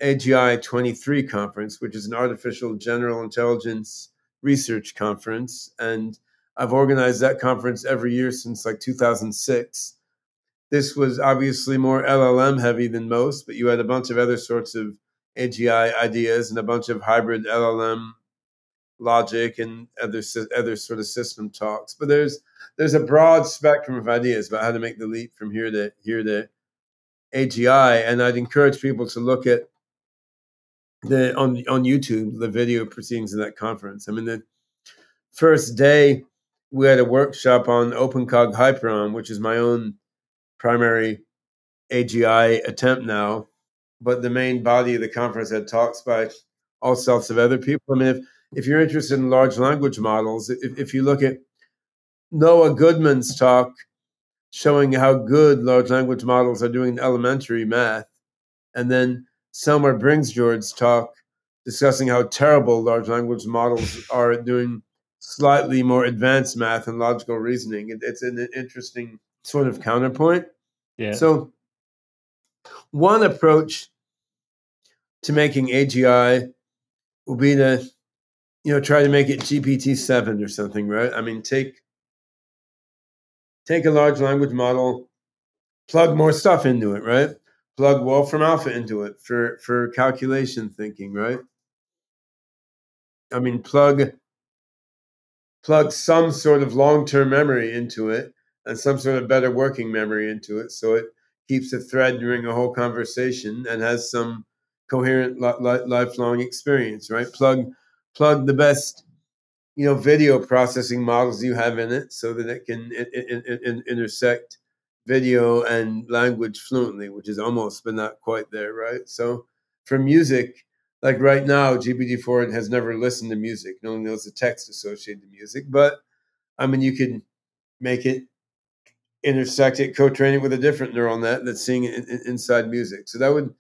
AGI 23 conference, which is an artificial general intelligence research conference. And I've organized that conference every year since like 2006. This was obviously more LLM heavy than most, but you had a bunch of other sorts of AGI ideas and a bunch of hybrid LLM logic and other other sort of system talks. But there's there's a broad spectrum of ideas about how to make the leap from here to here to AGI, and I'd encourage people to look at the on on YouTube the video proceedings of that conference. I mean, the first day we had a workshop on OpenCog Hyperon, which is my own primary AGI attempt now. But the main body of the conference had talks by all sorts of other people. I mean, if if you're interested in large language models, if, if you look at Noah Goodman's talk showing how good large language models are doing elementary math, and then Selmer Bringsjord's talk discussing how terrible large language models are at doing slightly more advanced math and logical reasoning. It, it's an interesting sort of counterpoint. Yeah. So, one approach to making AGI will be to you know, try to make it GPT seven or something, right? I mean, take take a large language model, plug more stuff into it, right? Plug Wolfram Alpha into it for for calculation thinking, right? I mean, plug plug some sort of long term memory into it and some sort of better working memory into it, so it keeps a thread during a whole conversation and has some coherent li- li- lifelong experience, right? Plug plug the best you know video processing models you have in it so that it can in, in, in, intersect video and language fluently which is almost but not quite there right? So for music like right now gpt-4 has never listened to music. No one knows the text associated to music but i mean you can make it intersect it co-train it with a different neural net that's seeing it in, inside music. So that would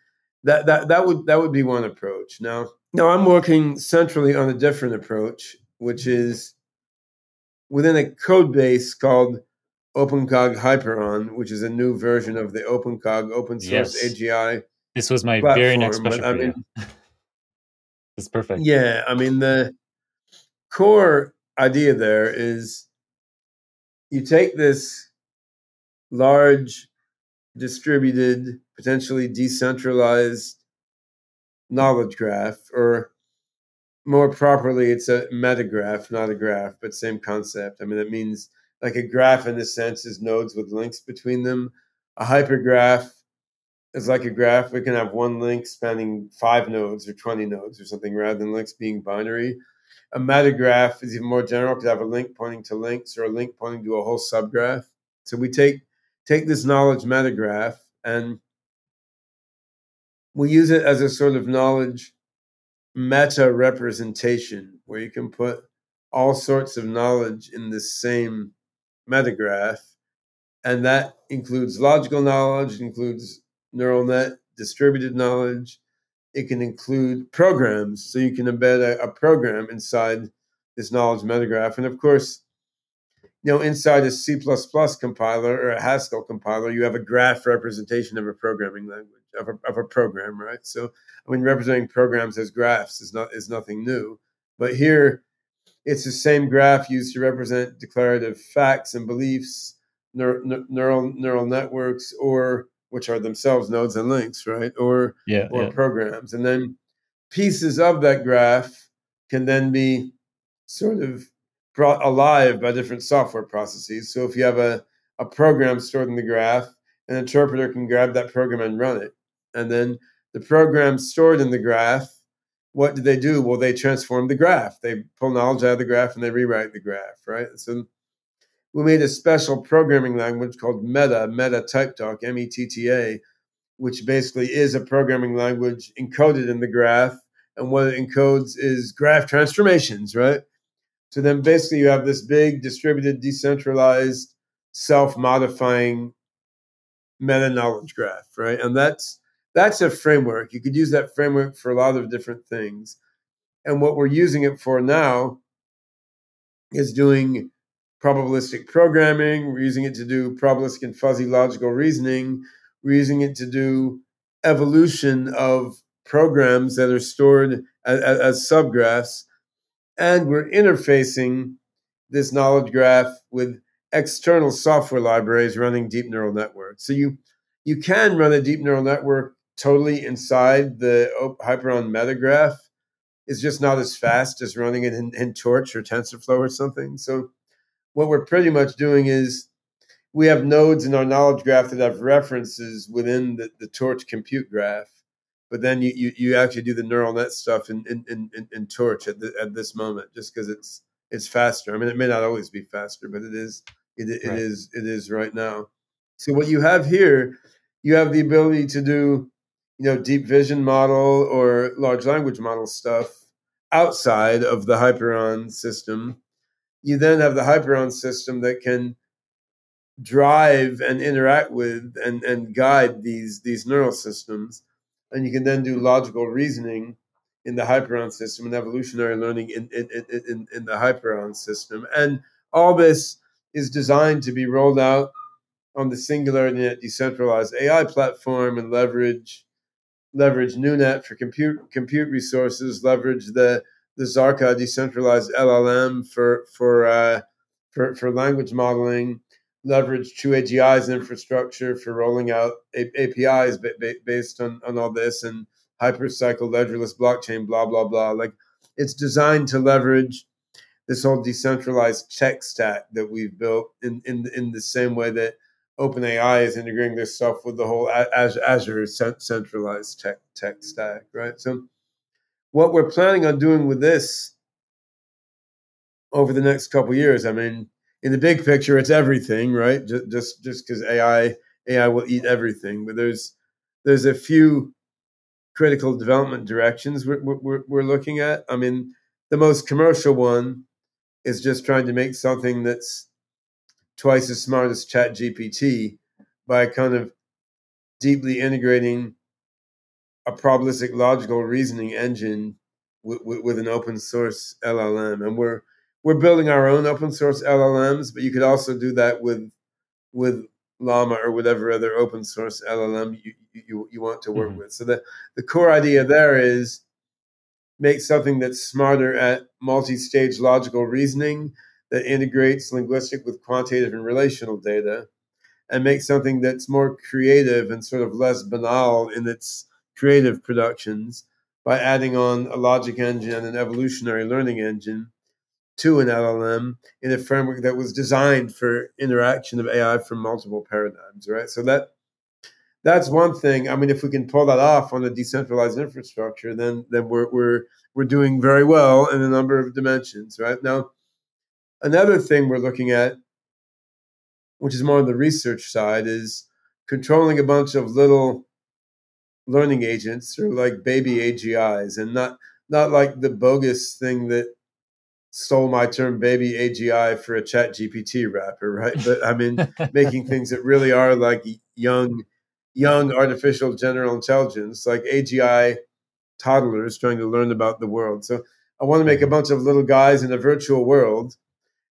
that that that would that would be one approach. Now no, I'm working centrally on a different approach, which is within a code base called OpenCog Hyperon, which is a new version of the OpenCog open source yes. AGI. This was my platform. very next question. I mean, (laughs) it's perfect. Yeah, I mean the core idea there is you take this large, distributed, potentially decentralized knowledge graph, or more properly, it's a metagraph, not a graph, but same concept. I mean, it means like a graph in the sense is nodes with links between them. A hypergraph is like a graph. We can have one link spanning five nodes or 20 nodes or something rather than links being binary. A metagraph is even more general because I have a link pointing to links or a link pointing to a whole subgraph. So we take take this knowledge metagraph and we use it as a sort of knowledge meta representation where you can put all sorts of knowledge in the same metagraph. And that includes logical knowledge, includes neural net distributed knowledge. It can include programs. So you can embed a, a program inside this knowledge metagraph. And of course, you know, inside a C++ compiler or a Haskell compiler, you have a graph representation of a programming language of a, of a program, right? So, I mean, representing programs as graphs is not is nothing new, but here it's the same graph used to represent declarative facts and beliefs, neural neural neural networks, or which are themselves nodes and links, right? Or yeah, or yeah. programs, and then pieces of that graph can then be sort of brought alive by different software processes. So if you have a, a program stored in the graph, an interpreter can grab that program and run it and then the program stored in the graph what do they do well they transform the graph they pull knowledge out of the graph and they rewrite the graph right so we made a special programming language called meta meta type talk m-e-t-t-a which basically is a programming language encoded in the graph and what it encodes is graph transformations, right? So then basically you have this big distributed, decentralized, self-modifying meta knowledge graph, right? And that's that's a framework. You could use that framework for a lot of different things. And what we're using it for now is doing probabilistic programming. We're using it to do probabilistic and fuzzy logical reasoning. We're using it to do evolution of programs that are stored as, as subgraphs. And we're interfacing this knowledge graph with external software libraries running deep neural networks. So you you can run a deep neural network totally inside the oh, Hyperon metagraph. is just not as fast as running it in, in Torch or TensorFlow or something. So what we're pretty much doing is we have nodes in our knowledge graph that have references within the, the Torch compute graph. But then you, you, you actually do the neural net stuff in, in, in, in Torch at, the, at this moment, just because it's it's faster. I mean, it may not always be faster, but it is it, it right. is it is right now. So what you have here, you have the ability to do, you know, deep vision model or large language model stuff outside of the Hyperon system. You then have the Hyperon system that can drive and interact with and, and guide these these neural systems. And you can then do logical reasoning in the Hyperon system and evolutionary learning in, in, in, in the Hyperon system. And all this is designed to be rolled out on the Singularity decentralized AI platform and leverage leverage NuNet for compute compute resources, leverage the the Zarqa decentralized LLM for for uh, for, for language modeling, leverage TrueAGI's infrastructure for rolling out A- APIs based on, on all this, and hypercycle ledgerless blockchain, blah blah blah. Like it's designed to leverage this whole decentralized tech stack that we've built in in in the same way that OpenAI is integrating this stuff with the whole Azure centralized tech tech stack, right? So, what we're planning on doing with this over the next couple years, I mean, in the big picture, it's everything, right? Just just just because AI AI will eat everything, but there's there's a few critical development directions we're, we're, we're looking at. I mean, the most commercial one is just trying to make something that's twice as smart as ChatGPT by kind of deeply integrating a probabilistic logical reasoning engine with, with, with, an open source LLM. And we're we're building our own open source LLMs, but you could also do that with with Llama or whatever other open source LLM you, you, you want to work mm-hmm. with. So the, the core idea there is make something that's smarter at multi-stage logical reasoning that integrates linguistic with quantitative and relational data and make something that's more creative and sort of less banal in its creative productions by adding on a logic engine and an evolutionary learning engine to an LLM in a framework that was designed for interaction of AI from multiple paradigms, right? So that that's one thing. I mean, if we can pull that off on a decentralized infrastructure, then then we're we're we're doing very well in a number of dimensions, right? Now, another thing we're looking at, which is more on the research side, is controlling a bunch of little learning agents or like baby AGIs, and not not like the bogus thing that stole my term baby AGI for a ChatGPT wrapper, right? But I mean, making (laughs) things that really are like young young artificial general intelligence, like AGI toddlers trying to learn about the world. So I want to make a mm-hmm. bunch of little guys in a virtual world.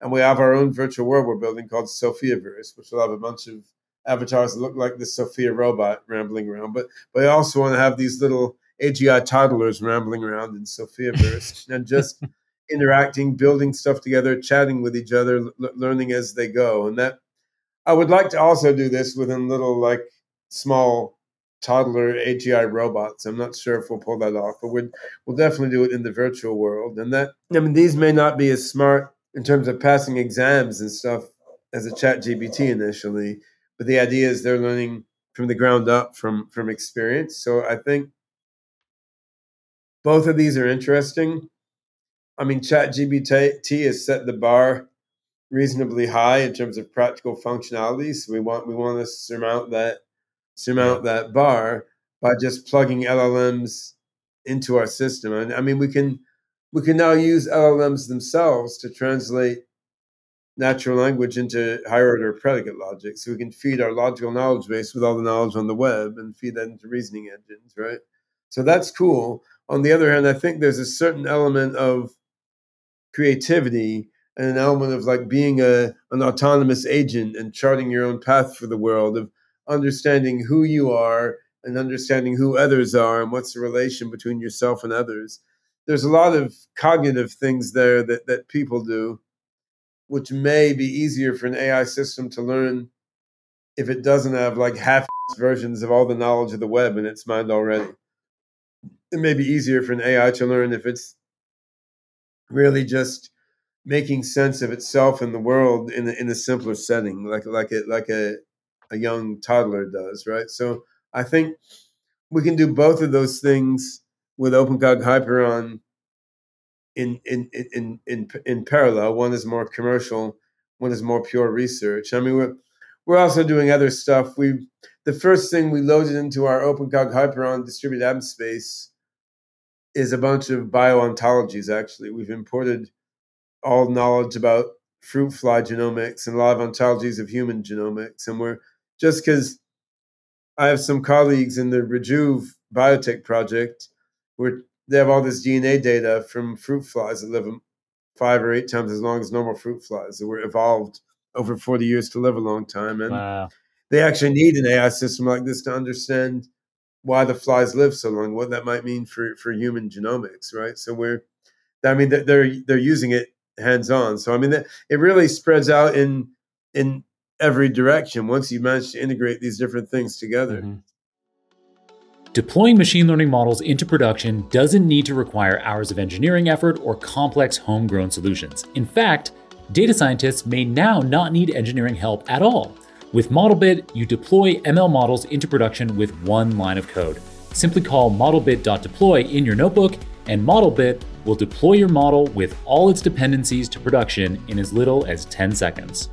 And we have our own virtual world we're building called Sophiaverse, which will have a bunch of avatars that look like the Sophia robot rambling around. But but I also want to have these little AGI toddlers rambling around in Sophiaverse (laughs) and just interacting, building stuff together, chatting with each other, l- learning as they go. And that I would like to also do this within little like small toddler AGI robots. I'm not sure if we'll pull that off, but we'll, we'll definitely do it in the virtual world. And that, I mean, these may not be as smart in terms of passing exams and stuff as a ChatGPT initially, but the idea is they're learning from the ground up from, from experience. So I think both of these are interesting. I mean, ChatGPT has set the bar reasonably high in terms of practical functionality. So we want, we want to surmount that surmount that bar by just plugging LLMs into our system. And I mean, we can we can now use LLMs themselves to translate natural language into higher order predicate logic. So we can feed our logical knowledge base with all the knowledge on the web and feed that into reasoning engines, right? So that's cool. On the other hand, I think there's a certain element of creativity and an element of like being a an autonomous agent and charting your own path for the world of understanding who you are and understanding who others are and what's the relation between yourself and others there's a lot of cognitive things there that, that people do which may be easier for an ai system to learn if it doesn't have like half (laughs) versions of all the knowledge of the web in its mind already it may be easier for an ai to learn if it's really just making sense of itself and the world in a, in a simpler setting, like like a like a a young toddler does, right? So I think we can do both of those things with OpenCog Hyperon in in in in in parallel. One is more commercial, one is more pure research. I mean, we're we're also doing other stuff. We the first thing we loaded into our OpenCog Hyperon distributed app space is a bunch of bioontologies. Actually, we've imported all knowledge about fruit fly genomics and a lot of ontologies of human genomics. And we're just because I have some colleagues in the Rejuve biotech project where they have all this DNA data from fruit flies that live five or eight times as long as normal fruit flies that were evolved over 40 years to live a long time. And wow. they actually need an AI system like this to understand why the flies live so long, what that might mean for, for human genomics, right? So we're, I mean, they're they're using it hands on. So I mean, it really spreads out in in every direction once you manage to integrate these different things together. Mm-hmm. Deploying machine learning models into production doesn't need to require hours of engineering effort or complex homegrown solutions. In fact, data scientists may now not need engineering help at all. With Modelbit, you deploy ML models into production with one line of code. Simply call modelbit.deploy in your notebook, and Modelbit will deploy your model with all its dependencies to production in as little as 10 seconds.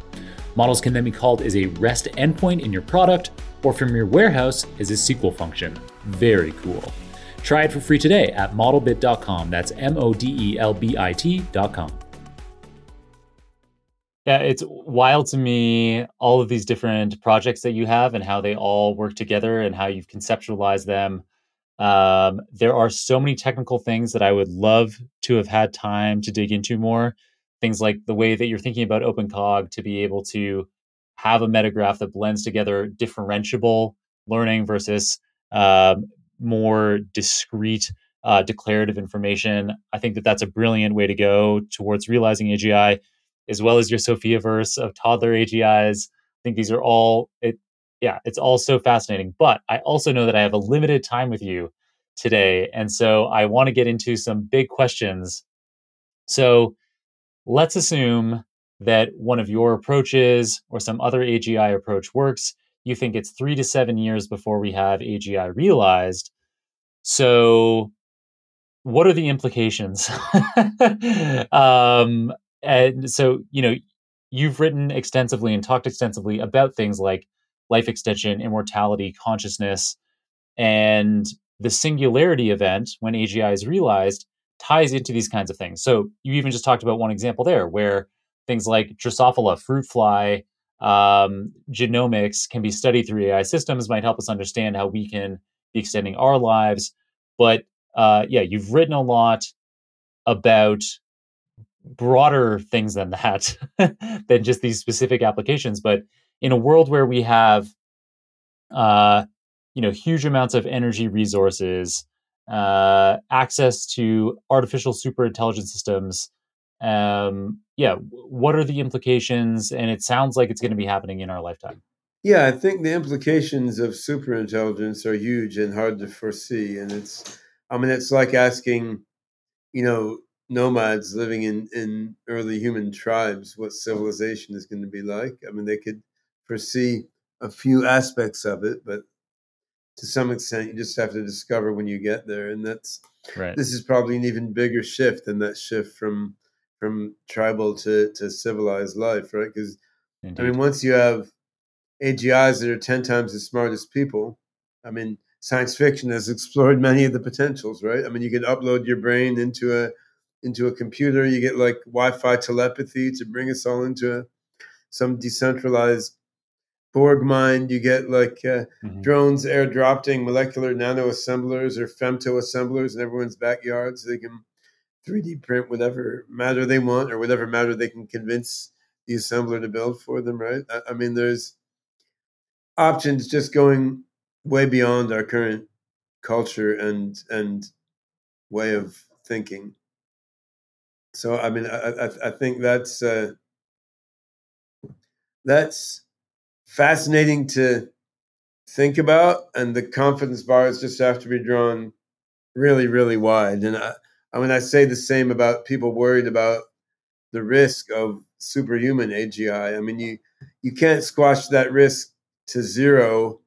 Models can then be called as a REST endpoint in your product or from your warehouse as a SQL function. Very cool. Try it for free today at modelbit.com. That's M O D E L B I T.com. Yeah, it's wild to me all of these different projects that you have and how they all work together and how you've conceptualized them. Um, there are so many technical things that I would love to have had time to dig into more. Things like the way that you're thinking about OpenCog to be able to have a metagraph that blends together differentiable learning versus um, more discrete uh, declarative information. I think that that's a brilliant way to go towards realizing AGI, as well as your Sophiaverse of toddler AGIs. I think these are all it, yeah, it's all so fascinating. But I also know that I have a limited time with you today. And so I want to get into some big questions. So let's assume that one of your approaches or some other AGI approach works. You think it's three to seven years before we have AGI realized. So, what are the implications? (laughs) um, and so, you know, you've written extensively and talked extensively about things like life extension, immortality, consciousness. And the singularity event, when AGI is realized, ties into these kinds of things. So you even just talked about one example there where things like Drosophila, fruit fly, um, genomics can be studied through AI systems, might help us understand how we can be extending our lives. But uh, yeah, you've written a lot about broader things than that, (laughs) than just these specific applications. But in a world where we have uh, you know huge amounts of energy resources uh, access to artificial super intelligent systems um, yeah what are the implications and it sounds like it's going to be happening in our lifetime yeah i think the implications of super intelligence are huge and hard to foresee and it's i mean it's like asking you know nomads living in in early human tribes what civilization is going to be like i mean they could foresee a few aspects of it, but to some extent, you just have to discover when you get there. And that's right. this is probably an even bigger shift than that shift from from tribal to to civilized life, right? Because I mean, once you have AGIs that are ten times as smart as people, I mean, science fiction has (laughs) explored many of the potentials, right? I mean, you can upload your brain into a into a computer. You get like Wi-Fi telepathy to bring us all into a, some decentralized Borg mind. You get like uh, mm-hmm. drones airdropping molecular nano assemblers or femto assemblers in everyone's backyard, so they can 3D print whatever matter they want or whatever matter they can convince the assembler to build for them. Right? I, I mean, there's options just going way beyond our current culture and and way of thinking. So I mean, I, I, I think that's uh, that's fascinating to think about, and the confidence bars just have to be drawn really, really wide. And I, I mean, I say the same about people worried about the risk of superhuman AGI. I mean, you you can't squash that risk to zero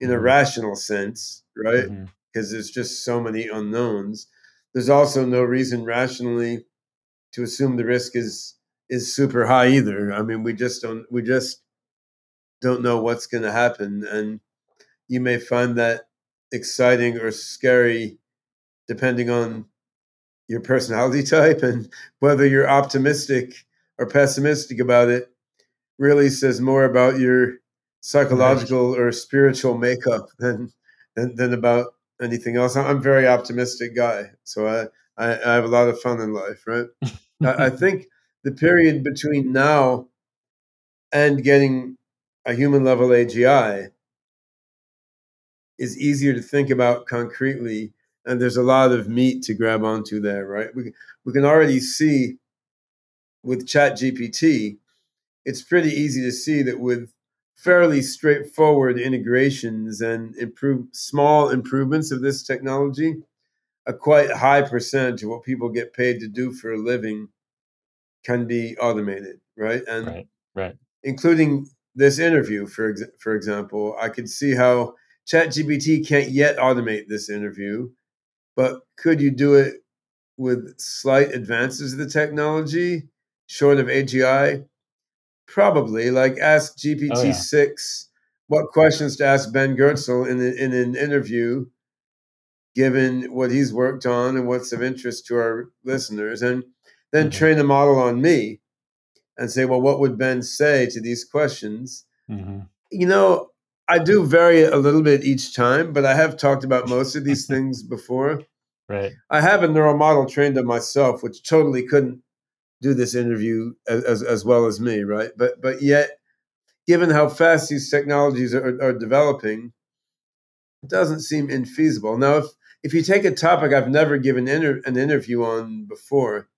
in a mm-hmm. rational sense, right? Because mm-hmm. there's just so many unknowns. There's also no reason rationally to assume the risk is is super high either. I mean, we just don't we just don't know what's going to happen, and you may find that exciting or scary, depending on your personality type and whether you're optimistic or pessimistic about it. Really says more about your psychological right. or spiritual makeup than, than, than about anything else. I'm a very optimistic guy, so I, I, I have a lot of fun in life. Right? I, I (laughs) think the period between now and getting a human level AGI is easier to think about concretely, and there's a lot of meat to grab onto there. Right? We we can already see with ChatGPT, it's pretty easy to see that with fairly straightforward integrations and improve small improvements of this technology, a quite high percentage of what people get paid to do for a living can be automated, right? And right, right. including this interview, for ex- for example, I could see how ChatGPT can't yet automate this interview, but could you do it with slight advances of the technology, short of AGI? Probably. Like ask GPT oh, yeah. six what questions to ask Ben Goertzel in, a, in an interview, given what he's worked on and what's of interest to our listeners, and then mm-hmm. train a model on me and say, well, what would Ben say to these questions? Mm-hmm. You know, I do vary a little bit each time, but I have talked about most of these (laughs) things before. Right. I have a neural model trained on myself, which totally couldn't do this interview as, as, as, well as me, right? But but yet, given how fast these technologies are, are developing, it doesn't seem infeasible. Now, if if you take a topic I've never given inter- an interview on before,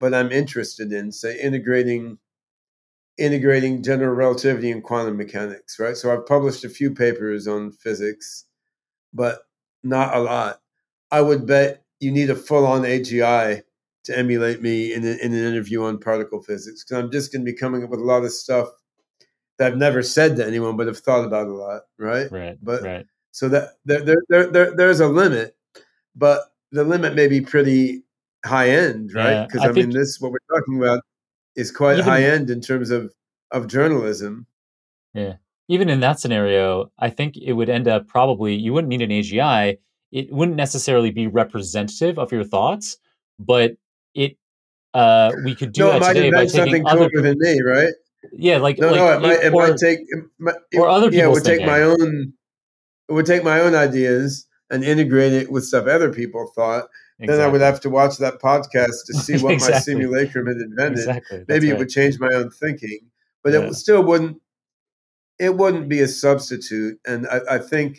but I'm interested in, say, integrating integrating general relativity and quantum mechanics, right? So I've published a few papers on physics, but not a lot. I would bet you need a full on AGI to emulate me in, a, in an interview on particle physics because I'm just going to be coming up with a lot of stuff that I've never said to anyone, but have thought about a lot, right? Right. But right. so that there, there, there, there, there's a limit, but the limit may be pretty high end, right? Because yeah, I, I mean, this what we're talking about is quite even, high end in terms of of journalism. Yeah. Even in that scenario, I think it would end up probably you wouldn't need an AGI. It wouldn't necessarily be representative of your thoughts, but it uh, we could do no, that it might today by something other than me, right? Yeah, like no, like no, it, might it or, might take it, or other people. Yeah, would thinking. take my own. It would take my own ideas and integrate it with stuff other people thought. Exactly. Then I would have to watch that podcast to (laughs) see what exactly. my simulacrum had invented. Exactly. Maybe right. it would change my own thinking, but yeah. it still wouldn't. It wouldn't be a substitute, and I, I think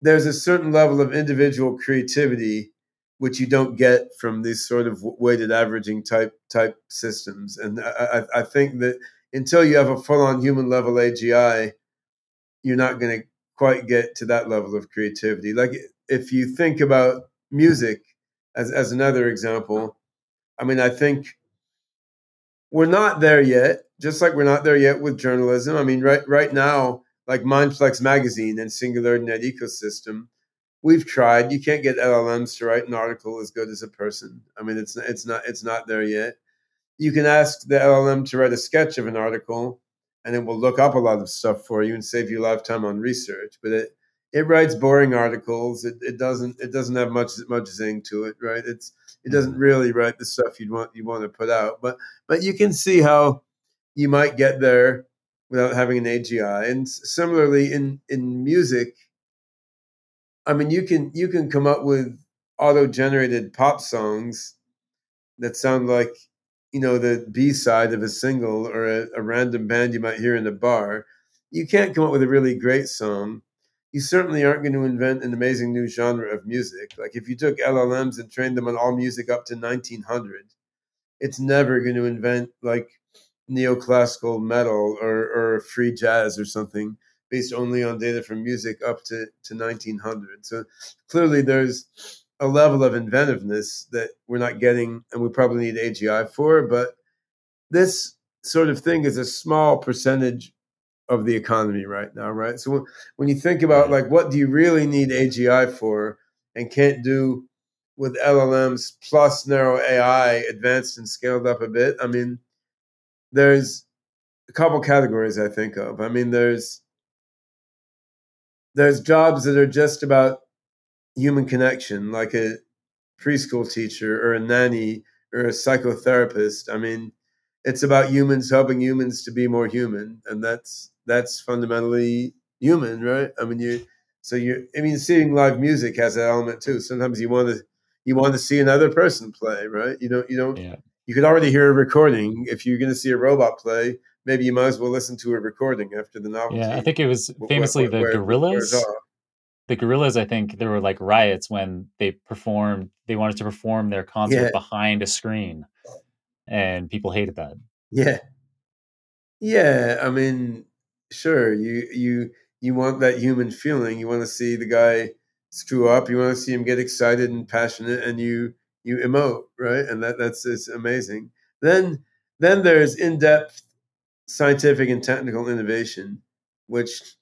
there's a certain level of individual creativity which you don't get from these sort of weighted averaging type type systems. And I, I think that until you have a full on human level AGI, you're not going to quite get to that level of creativity. Like if you think about music as as another example, I mean, I think we're not there yet. Just like we're not there yet with journalism. I mean, right right now, like Mindplex magazine and SingularityNET Ecosystem we've tried. You can't get LLMs to write an article as good as a person. I mean, it's it's not it's not there yet. You can ask the LLM to write a sketch of an article, and it will look up a lot of stuff for you and save you a lot of time on research. But it it writes boring articles. It, it doesn't it doesn't have much much zing to it, right? It's it doesn't mm-hmm. really write the stuff you'd want you want to put out. But but you can see how you might get there without having an AGI. And similarly in in music, I mean you can you can come up with auto generated pop songs that sound like you know the B side of a single or a, a random band you might hear in a bar. You can't come up with a really great song you certainly aren't going to invent an amazing new genre of music. Like if you took LLMs and trained them on all music up to 1900, it's never going to invent like neoclassical metal or, or free jazz or something based only on data from music up to, to 1900. So clearly there's a level of inventiveness that we're not getting and we probably need AGI for, but this sort of thing is a small percentage of the economy right now, right? So when you think about like what do you really need AGI for and can't do with LLMs plus narrow AI advanced and scaled up a bit, I mean, there's a couple categories I think of. I mean, there's there's jobs that are just about human connection, like a preschool teacher or a nanny or a psychotherapist. I mean, it's about humans helping humans to be more human, and that's that's fundamentally human, right? I mean, you so you I mean, seeing live music has that element too. Sometimes you want to you want to see another person play, right? You don't you don't yeah. you could already hear a recording. If you're going to see a robot play, maybe you might as well listen to a recording after the novelty. Yeah, I think it was famously the Gorillaz. The Gorillaz, I think there were like riots when they performed. They wanted to perform their concert yeah. behind a screen, and people hated that. Yeah, yeah. I mean, sure you you you want that human feeling. You want to see the guy screw up. You want to see him get excited and passionate and you you emote right? And that that's is amazing. Then then there's in-depth scientific and technical innovation which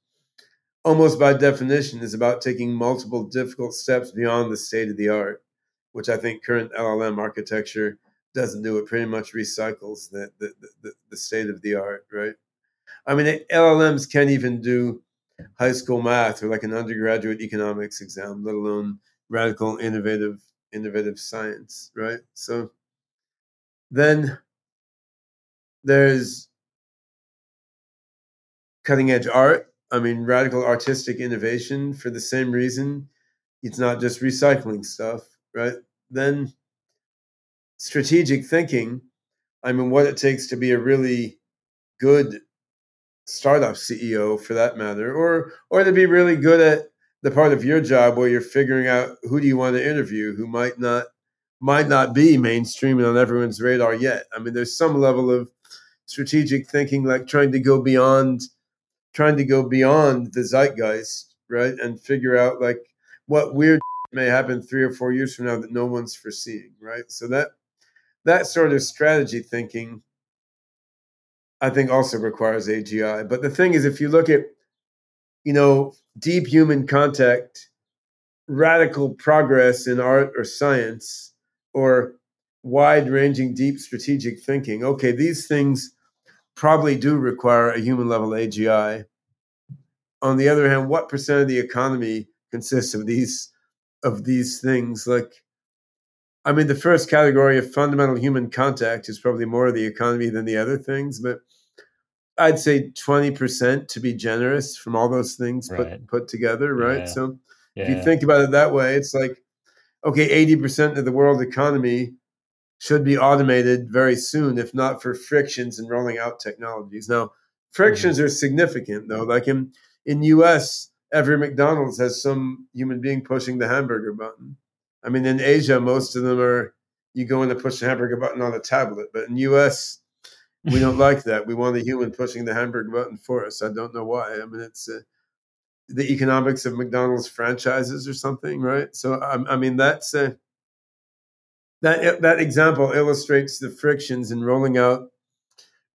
almost by definition is about taking multiple difficult steps beyond the state of the art which i think current llm architecture doesn't do. It pretty much recycles the, the, the, the state of the art right I mean, LLMs can't even do high school math or like an undergraduate economics exam, let alone radical, innovative, innovative science, right? So then there's cutting edge art. I mean, radical artistic innovation for the same reason. It's not just recycling stuff, right? Then strategic thinking. I mean, what it takes to be a really good startup CEO for that matter, or or to be really good at the part of your job where you're figuring out who do you want to interview who might not might not be mainstream and on everyone's radar yet. I mean, there's some level of strategic thinking, like trying to go beyond trying to go beyond the zeitgeist, right, and figure out like what weird (laughs) may happen three or four years from now that no one's foreseeing, right? So that that sort of strategy thinking I think also requires AGI. But the thing is, if you look at, you know, deep human contact, radical progress in art or science, or wide ranging, deep strategic thinking, okay, these things probably do require a human level AGI. On the other hand, what percent of the economy consists of these of these things? Like, I mean, the first category of fundamental human contact is probably more of the economy than the other things, but I'd say 20% to be generous from all those things put, right. put together, right? Yeah. So yeah. if you think about it that way, it's like, okay, 80% of the world economy should be automated very soon, if not for frictions in rolling out technologies. Now, frictions mm-hmm. are significant though. Like in, in US, every McDonald's has some human being pushing the hamburger button. I mean, in Asia, most of them are you go in to push the hamburger button on a tablet, but in US, we don't (laughs) like that. We want a human pushing the hamburger button for us. I don't know why. I mean, it's uh, the economics of McDonald's franchises or something, right? So, I, I mean, that's uh, that that example illustrates the frictions in rolling out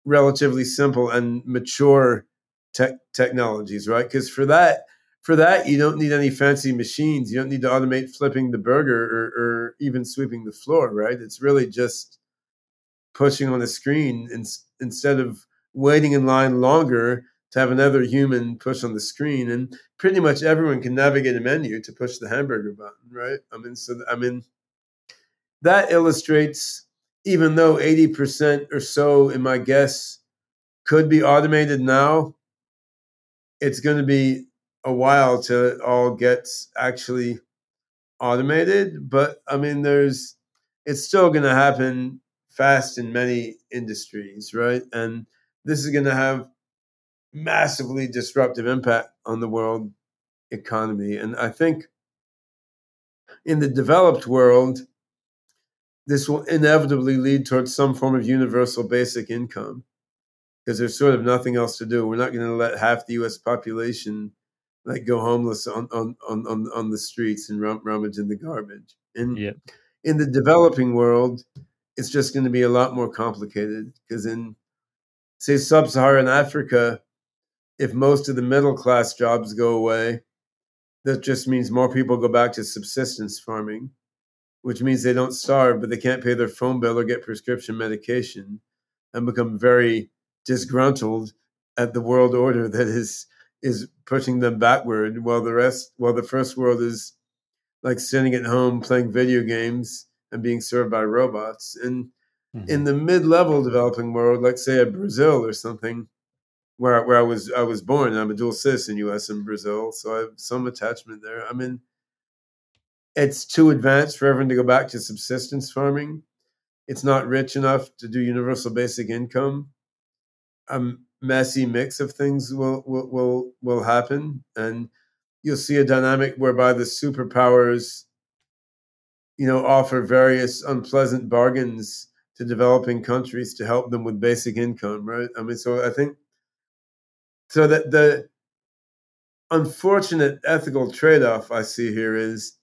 relatively simple and mature te- technologies, right? Because for that, for that, you don't need any fancy machines. You don't need to automate flipping the burger or, or even sweeping the floor, right? It's really just pushing on the screen in, instead of waiting in line longer to have another human push on the screen, and pretty much everyone can navigate a menu to push the hamburger button, right? I mean, so I mean, that illustrates even though 80% or so, in my guess, could be automated now, it's going to be a while till it all gets actually automated. But I mean, there's, it's still going to happen fast in many industries, right? And this is going to have massively disruptive impact on the world economy. And I think in the developed world, this will inevitably lead towards some form of universal basic income because there's sort of nothing else to do. We're not going to let half the U.S. population like go homeless on on on on, on the streets and rum, rummage in the garbage. And yep. in the developing world, it's just going to be a lot more complicated because in say sub-Saharan Africa, if most of the middle class jobs go away, that just means more people go back to subsistence farming, which means they don't starve, but they can't pay their phone bill or get prescription medication and become very disgruntled at the world order that is is pushing them backward while the rest while the first world is like sitting at home playing video games and being served by robots and mm-hmm. in the mid-level developing world like say a brazil or something where where I was I was born. I'm a dual citizen, U.S. and Brazil, so I have some attachment there. I mean, it's too advanced for everyone to go back to subsistence farming. It's not rich enough to do universal basic income. A messy mix of things will will will, will happen, and you'll see a dynamic whereby the superpowers, you know, offer various unpleasant bargains to developing countries to help them with basic income. Right? I mean, so I think so that the unfortunate ethical trade-off I see here is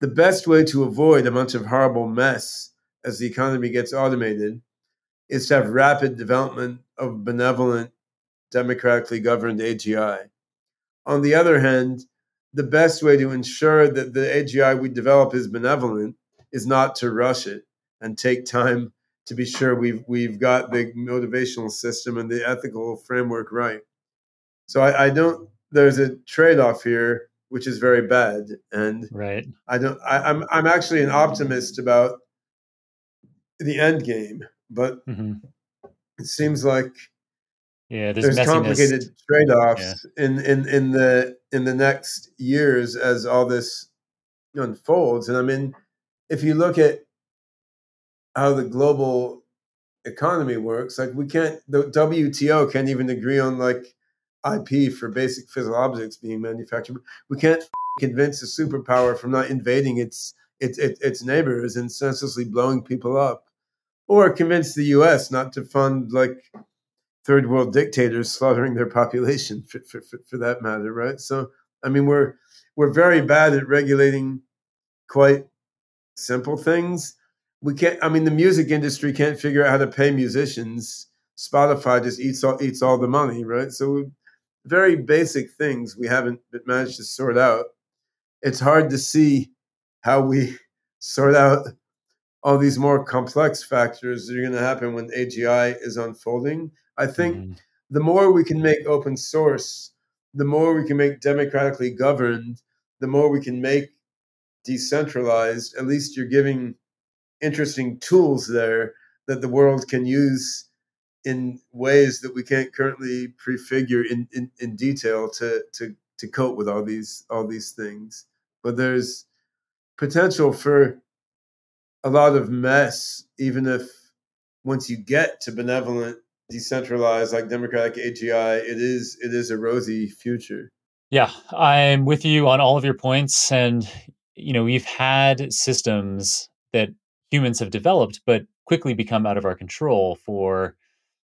the best way to avoid a bunch of horrible mess as the economy gets automated is to have rapid development of benevolent, democratically governed AGI. On the other hand, the best way to ensure that the AGI we develop is benevolent is not to rush it and take time to be sure we've we've got the motivational system and the ethical framework right. So I, I don't. There's a trade off here, which is very bad, and right. I don't. I, I'm I'm actually an optimist about the end game, but mm-hmm. it seems like yeah, there's, there's complicated trade offs yeah. in, in in the in the next years as all this unfolds. And I mean, if you look at how the global economy works. Like we can't, the WTO can't even agree on like IP for basic physical objects being manufactured. We can't convince a superpower from not invading its its its, its neighbors and senselessly blowing people up, or convince the U.S. not to fund like third world dictators slaughtering their population for, for, for, that matter, right? So I mean, we're we're very bad at regulating quite simple things we can't i mean the music industry can't figure out how to pay musicians spotify just eats all eats all the money right so very basic things we haven't managed to sort out it's hard to see how we (laughs) sort out all these more complex factors that are going to happen when agi is unfolding i think mm-hmm. the more we can make open source the more we can make democratically governed the more we can make decentralized at least you're giving interesting tools there that the world can use in ways that we can't currently prefigure in, in, in detail to, to, to cope with all these all these things. But there's potential for a lot of mess, even if once you get to benevolent, decentralized, like democratic AGI, it is it is a rosy future. Yeah, I'm with you on all of your points, and you know we've had systems that humans have developed, but quickly become out of our control for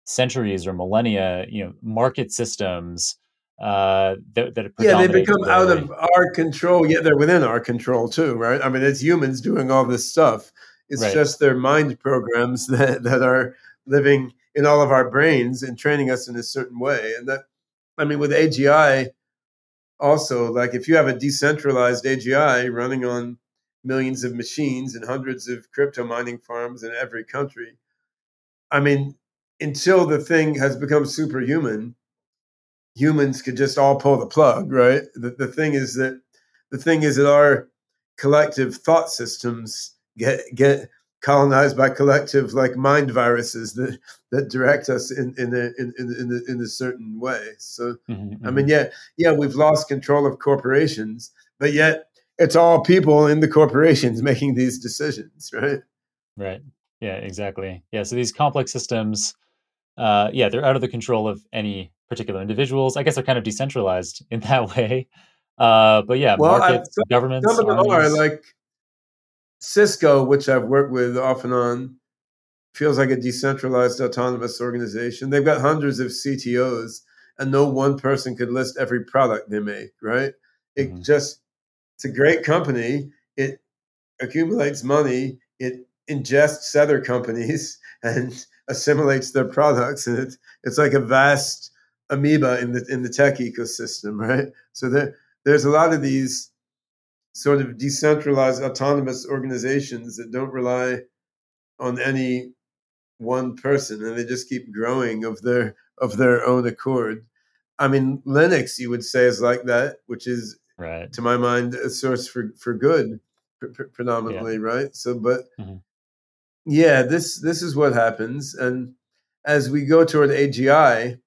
centuries or millennia. You know, market systems uh, that, that yeah, they become the, out of our control. Yet they're within our control too, right? I mean, it's humans doing all this stuff. It's right. just their mind programs (laughs) that that are living in all of our brains and training us in a certain way. And that, I mean, with AGI, also like if you have a decentralized AGI running on millions of machines and hundreds of crypto mining farms in every country. I mean, until the thing has become superhuman, humans could just all pull the plug, right? The, the thing is that the thing is that our collective thought systems get get colonized by collective like mind viruses that that direct us in in a, in, in, in, in a certain way. So mm-hmm, I mean, mm-hmm. yeah, yeah, we've lost control of corporations, but yet it's all people in the corporations (laughs) making these decisions, right? Right. Yeah. Exactly. Yeah. So these complex systems, uh, yeah, they're out of the control of any particular individuals. I guess they're kind of decentralized in (laughs) that way. Uh, but yeah, well, markets, some, governments, some of them armies. are like Cisco, which I've worked with off and on, feels like a decentralized autonomous organization. They've got hundreds of CTOs, and no one person could list every product they make. Right? It mm-hmm. just it's a great company. It accumulates money. It ingests (laughs) other companies and assimilates their products, and it, it's like a vast amoeba in the in the tech ecosystem, (laughs) right? So there, there's a lot of these sort of decentralized autonomous organizations that don't rely on any one person and they just keep growing of their of their own accord i mean linux you would say is like that which is right to my mind a source for for good pr- predominantly yeah. right so but mm-hmm. yeah this this is what happens and as we go toward agi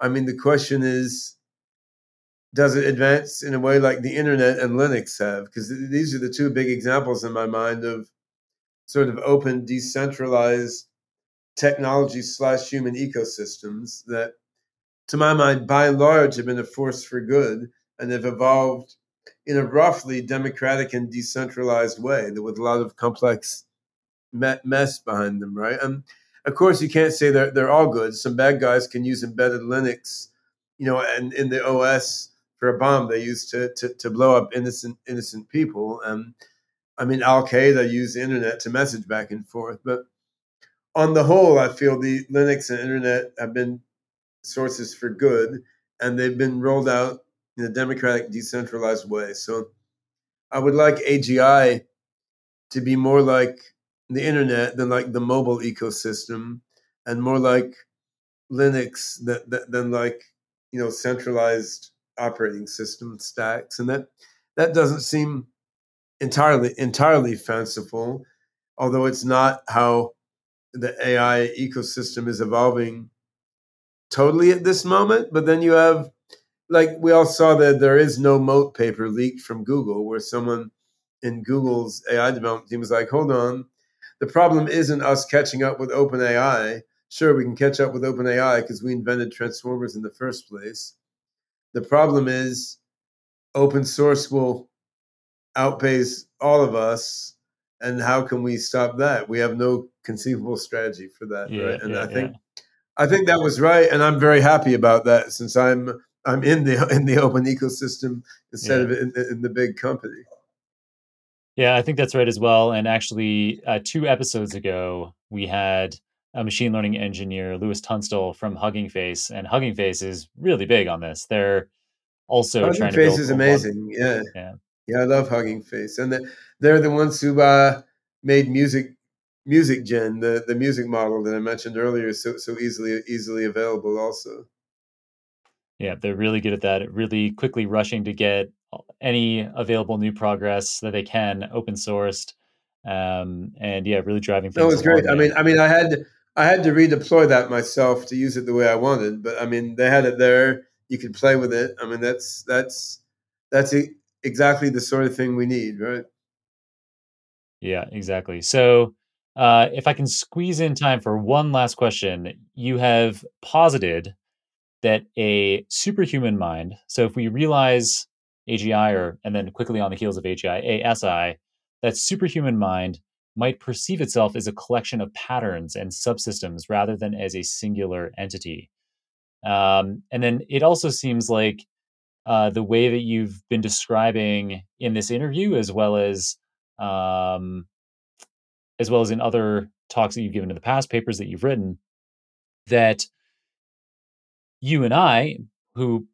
i mean the question is does it advance in a way like the internet and Linux have? Because these are the two big examples in my mind of sort of open, decentralized technology slash human ecosystems that, to my mind, by and large, have been a force for good and have evolved in a roughly democratic and decentralized way with a lot of complex mess behind them, right? And of course, you can't say they're, they're all good. Some bad guys can use embedded Linux, you know, and in the OS for a bomb they used to, to, to blow up innocent innocent people. Um, I mean, Al Qaeda used the internet to message back and forth, but on the whole, I feel the Linux and internet have been sources for good, and they've been rolled out in a democratic, decentralized way. So, I would like AGI to be more like the internet than like the mobile ecosystem, and more like Linux than, than like you know centralized operating system stacks, and that that doesn't seem entirely entirely fanciful, although it's not how the AI ecosystem is evolving totally at this moment. But then you have, like we all saw that there is no moat paper leaked from Google, where someone in Google's AI development team was like, "Hold on, the problem isn't us catching up with OpenAI." Sure, we can catch up with OpenAI because we invented transformers in the first place. The problem is open source will outpace all of us. And how can we stop that? We have no conceivable strategy for that. Yeah, right? And yeah, I think yeah. I think that was right. And I'm very happy about that since I'm I'm in the in the open ecosystem instead of in, in the big company. Yeah, I think that's right as well. And actually, uh, two episodes ago, we had a machine learning engineer, Lewis Tunstall from Hugging Face, and Hugging Face is really big on this. They're also trying to. Hugging trying Face is amazing. Yeah. yeah, yeah, I love Hugging Face, and the, they're the ones who uh, made music MusicGen the the music model that I mentioned earlier, so so easily easily available also. Yeah, they're really good at that. Really quickly rushing to get any available new progress that they can open sourced um, and yeah, really driving. That was great. I mean, I mean, I had I had to redeploy that myself to use it the way I wanted, but I mean, they had it there. You could play with it. I mean, that's that's that's exactly the sort of thing we need, right? Yeah, exactly. So, uh, if I can squeeze in time for one last question, you have posited that a superhuman mind. So, if we realize AGI, or and then quickly on the heels of AGI, ASI, that superhuman mind might perceive itself as a collection of patterns and subsystems rather than as a singular entity. Um, and then it also seems like uh, the way that you've been describing in this interview, as well as um, as well as in other talks that you've given in the past, papers that you've written, that you and I, who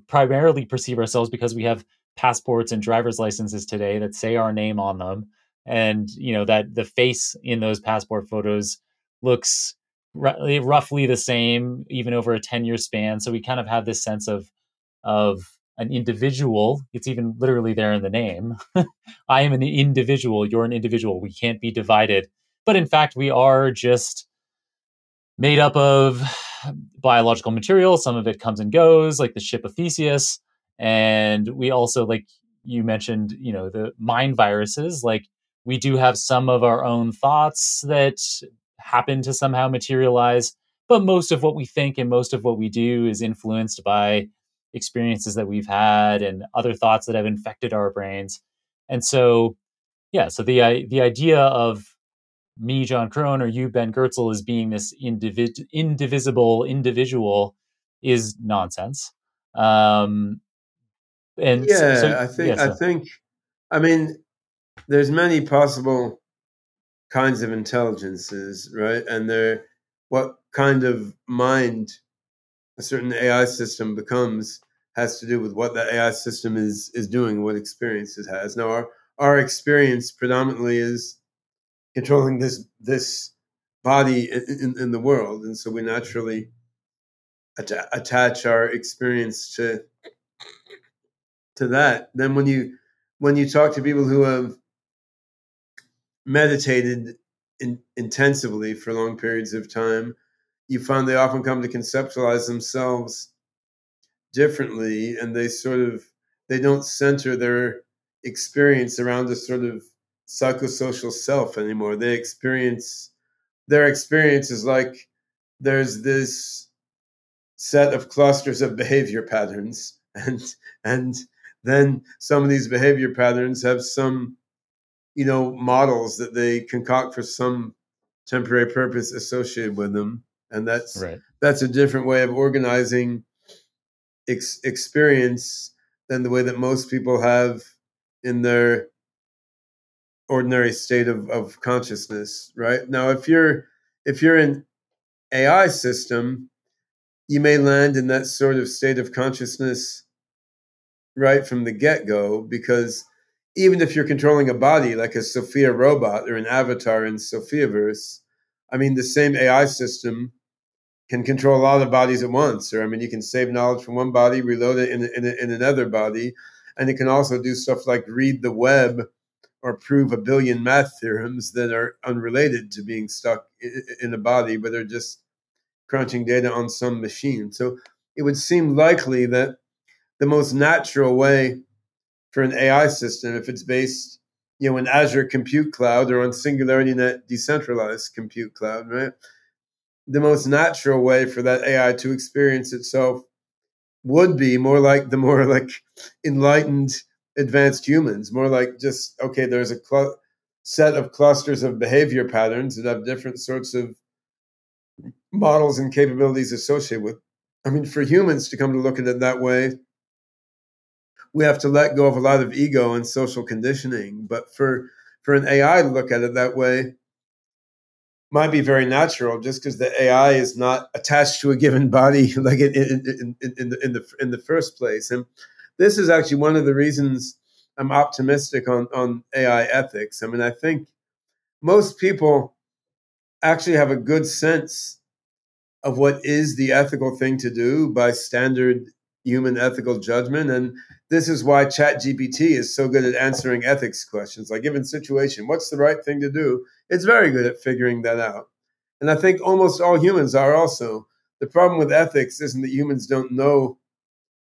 (laughs) primarily perceive ourselves because we have passports and driver's licenses today that say our name on them and you know that the face in those passport photos looks eh, roughly the same, even over a 10 year span. So we kind of have this sense of, of an individual. It's even literally there in the name. (laughs) I am an individual. You're an individual. We can't be divided. But in fact, we are just made up of biological material. Some of it comes and goes, like the ship of Theseus. And we also, like you mentioned, you know, the mind viruses, like we do have some of our own thoughts that happen to somehow materialize. But most of what we think and most of what we do is influenced by experiences that we've had and other thoughts that have infected our brains. And so, yeah, so the the idea of me, Jon Krohn, or you, Ben Goertzel, as being this individ- indivisible individual is nonsense. Um, and yeah, so, I think yeah, so. I think I mean there's many possible kinds of intelligences, right? And they're what kind of mind a certain AI system becomes has to do with what the AI system is is doing, what experience it has. Now, our our experience predominantly is controlling this this body in, in the world, and so we naturally at- attach our experience to to that. Then, when you when you talk to people who have meditated in, intensively for long periods of time, you find they often come to conceptualize themselves differently and they sort of they don't center their experience around a sort of psychosocial self anymore they experience their experience is like there's this set of clusters of behavior patterns (laughs) and and then some of these behavior patterns have some you know models that they concoct for some temporary purpose associated with them and that's right. that's a different way of organizing ex- experience than the way that most people have in their ordinary state of, of consciousness right now if you're if you're an ai system you may land in that sort of state of consciousness right from the get-go because even if you're controlling a body like a sophia robot or an avatar in sophiaverse i mean the same ai system can control a lot of bodies at once. Or I mean, you can save knowledge from one body, reload it in, in, in another body, and it can also do stuff like read the web or prove a billion math theorems that are unrelated to being stuck in a body, but they're just crunching data on some machine. So it would seem likely that the most natural way for an AI system, if it's based, you know, in Azure Compute Cloud or on SingularityNET decentralized compute cloud, right? the most natural way for that AI to experience itself would be more like the more like enlightened advanced humans, more like just okay, there's a cl- set of clusters of behavior patterns that have different sorts of models and capabilities associated with. I mean, for humans to come to look at it that way, we have to let go of a lot of ego and social conditioning. But for for an AI to look at it that way, might be very natural just because the AI is not attached to a given body (laughs) like in, in, in, in, the, in, the, in the first place. And this is actually one of the reasons I'm optimistic on, on AI ethics. I mean, I think most people actually have a good sense of what is the ethical thing to do by standard human ethical judgment. And this is why ChatGPT is so good at answering ethics questions. Like, given situation, what's the right thing to do? It's very good at figuring that out. And I think almost all humans are also. The problem with ethics isn't that humans don't know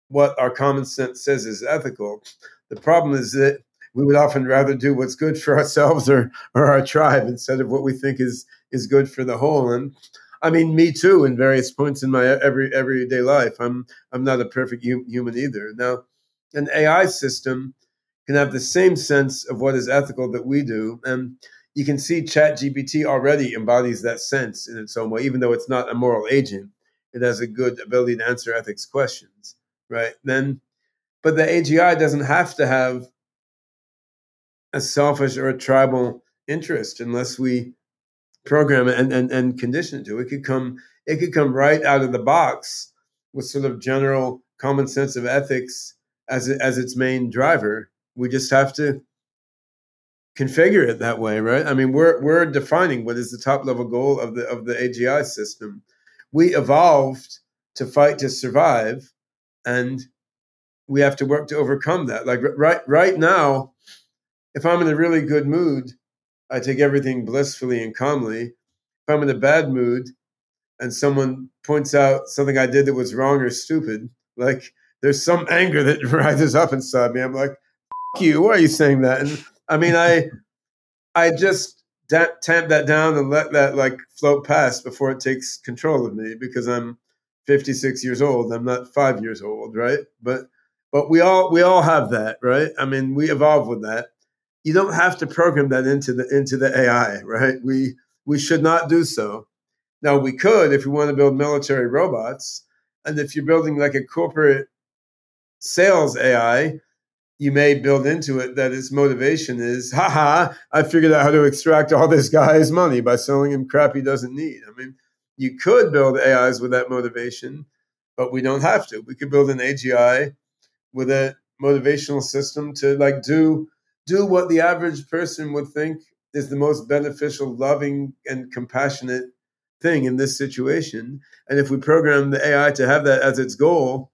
what our common sense says is ethical. The problem is that we would often rather do what's good for ourselves or, or our tribe instead of what we think is is good for the whole. And I mean, me too. In various points in my every everyday life, I'm I'm not a perfect human either. Now, an AI system can have the same sense of what is ethical that we do, and you can see ChatGPT already embodies that sense in its own way, even though it's not a moral agent. It has a good ability to answer ethics questions, right? Then, but the AGI doesn't have to have a selfish or a tribal interest unless we program it and, and, and condition it to. It could come it could come right out of the box with sort of general common sense of ethics as as its main driver. We just have to configure it that way, right? I mean, we're we're defining what is the top level goal of the of the AGI system. We evolved to fight to survive, and we have to work to overcome that. Like right right now, if I'm in a really good mood, I take everything blissfully and calmly. If I'm in a bad mood and someone points out something I did that was wrong or stupid, like there's some anger that (laughs) rises up inside me. I'm like, you, why are you saying that? And I mean, I I just da- tamp that down and let that like float past before it takes control of me because I'm 56 years old. I'm not five years old, right? But but we all we all have that, right? I mean, we evolve with that. You don't have to program that into the into the AI, right? We we should not do so. Now we could if we want to build military robots, and if you're building like a corporate sales AI, you may build into it that its motivation is, haha, I figured out how to extract all this guy's money by selling him crap he doesn't need. I mean, you could build AIs with that motivation, but we don't have to. We could build an AGI with a motivational system to like do do what the average person would think is the most beneficial, loving, and compassionate thing in this situation. And if we program the AI to have that as its goal,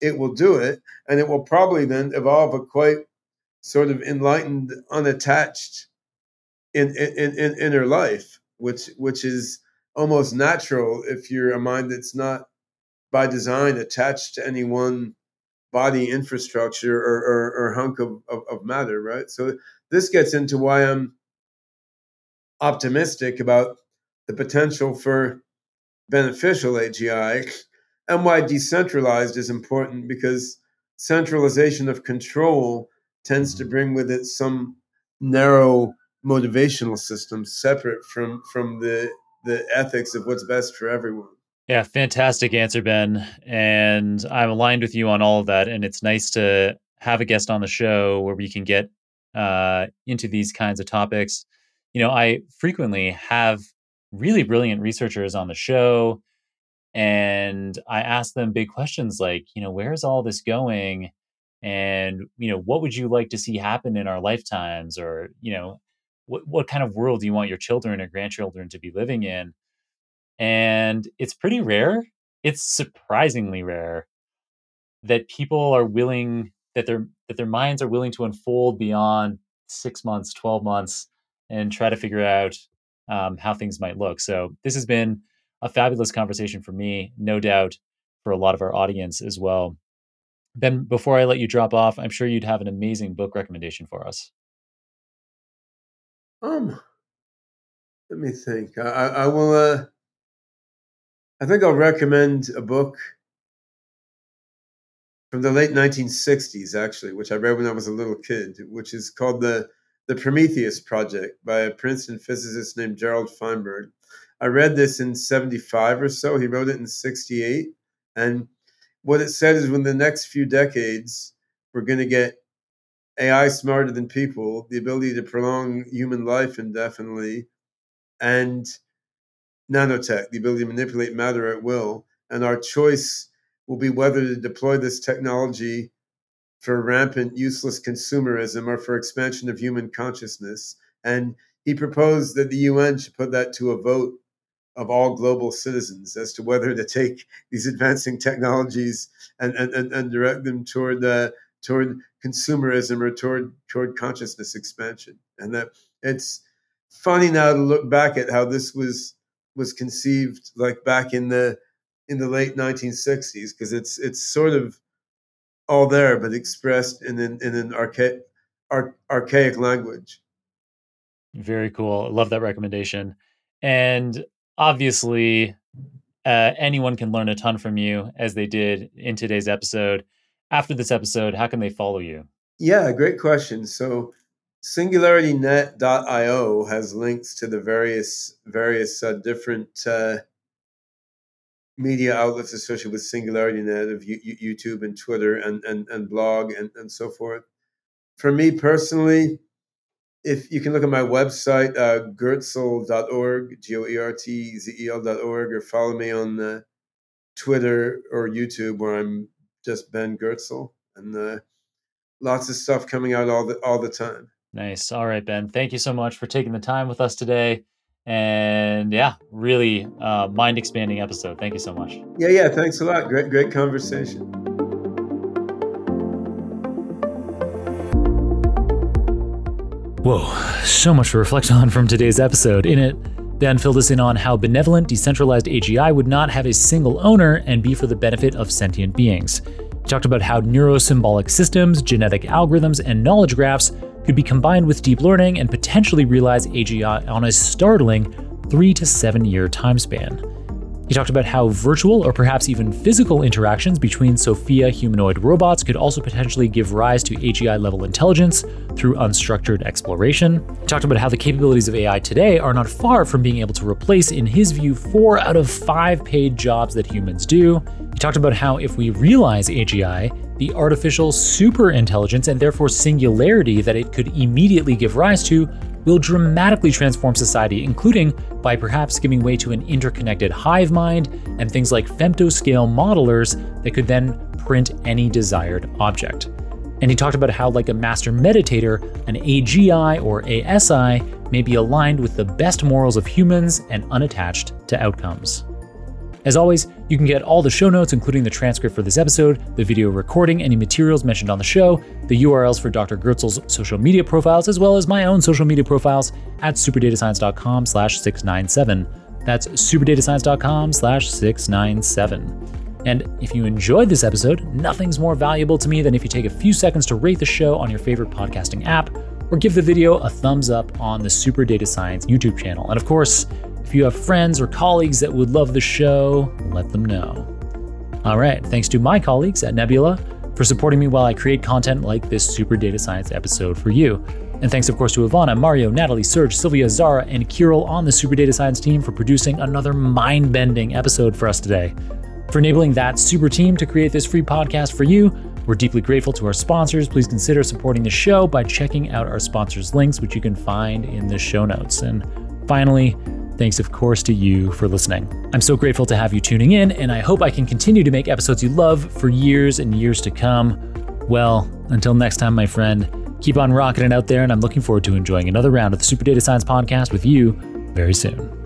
it will do it, and it will probably then evolve a quite sort of enlightened, unattached in, in, in inner life, which which is almost natural if you're a mind that's not by design attached to any one body infrastructure or, or, or hunk of, of, of matter, right? So this gets into why I'm optimistic about the potential for beneficial AGI (laughs) and why decentralized is important because centralization of control tends to bring with it some narrow motivational system separate from from the the ethics of what's best for everyone. Yeah, fantastic answer, Ben. And I'm aligned with you on all of that. And it's nice to have a guest on the show where we can get uh, into these kinds of topics. You know, I frequently have really brilliant researchers on the show and I ask them big questions like, you know, where's all this going? And, you know, what would you like to see happen in our lifetimes? Or, you know, what, what kind of world do you want your children or grandchildren to be living in? And it's pretty rare. It's surprisingly rare that people are willing that their that their minds are willing to unfold beyond six months, twelve months, and try to figure out um, how things might look. So this has been a fabulous conversation for me, no doubt for a lot of our audience as well. Ben, before I let you drop off, I'm sure you'd have an amazing book recommendation for us. Um, let me think. I, I will. Uh, I think I'll recommend a book from the late 1960s, actually, which I read when I was a little kid, which is called the the Prometheus Project by a Princeton physicist named Gerald Feinberg. I read this in 75 or so. He wrote it in 68. And what it said is when the next few decades, we're going to get AI smarter than people, the ability to prolong human life indefinitely, and nanotech, the ability to manipulate matter at will. And our choice will be whether to deploy this technology for rampant, useless consumerism or for expansion of human consciousness. And he proposed that the UN should put that to a vote of all global citizens as to whether to take these advancing technologies and, and, and, direct them toward uh, toward consumerism or toward toward consciousness expansion. And that it's funny now to look back at how this was was conceived like back in the in the late 1960s because it's it's sort of all there but expressed in an, in an archaic archaic language. Very cool. I love that recommendation. And obviously uh, anyone can learn a ton from you as they did in today's episode after this episode how can they follow you? Yeah great question. So singularitynet.io has links to the various various uh, different uh, media outlets associated with singularitynet of U- youtube and twitter and, and, and blog and, and so forth. For me personally if you can look at my website, uh, goertzel.org, G O E R T Z E L.org, or follow me on uh, Twitter or YouTube where I'm just Ben Goertzel. And uh, lots of stuff coming out all the, all the time. Nice. All right, Ben. Thank you so much for taking the time with us today. And yeah, really uh, mind expanding episode. Thank you so much. Yeah, yeah. Thanks a lot. Great, great conversation. Whoa, so much to reflect on from today's episode. In it, Ben filled us in on how benevolent, decentralized AGI would not have a single owner and be for the benefit of sentient beings. He talked about how neurosymbolic systems, genetic algorithms, and knowledge graphs could be combined with deep learning and potentially realize AGI on a startling three to seven year time span. He talked about how virtual or perhaps even physical interactions between Sophia humanoid robots could also potentially give rise to AGI level intelligence through unstructured exploration. He talked about how the capabilities of AI today are not far from being able to replace, in his view, four out of five paid jobs that humans do. He talked about how if we realize AGI, the artificial super intelligence and therefore singularity that it could immediately give rise to will dramatically transform society, including by perhaps giving way to an interconnected hive mind and things like femtoscale modelers that could then print any desired object. And he talked about how, like a master meditator, an AGI or ASI may be aligned with the best morals of humans and unattached to outcomes. As always, you can get all the show notes, including the transcript for this episode, the video recording, any materials mentioned on the show, the URLs for Dr. Goertzel's social media profiles, as well as my own social media profiles at superdatascience.com slash 697. That's superdatascience.com slash 697. And if you enjoyed this episode, nothing's more valuable to me than if you take a few seconds to rate the show on your favorite podcasting app or give the video a thumbs up on the Super Data Science YouTube channel. And of course, if you have friends or colleagues that would love the show, let them know. All right, thanks to my colleagues at Nebula for supporting me while I create content like this Super Data Science episode for you. And thanks, of course, to Ivana, Mario, Natalie, Serge, Sylvia, Zara, and Kirill on the Super Data Science team for producing another mind bending episode for us today. For enabling that super team to create this free podcast for you, we're deeply grateful to our sponsors. Please consider supporting the show by checking out our sponsors' links, which you can find in the show notes. And finally, Thanks, of course, to you for listening. I'm so grateful to have you tuning in, and I hope I can continue to make episodes you love for years and years to come. Well, until next time, my friend, keep on rocking it out there, and I'm looking forward to enjoying another round of the Super Data Science Podcast with you very soon.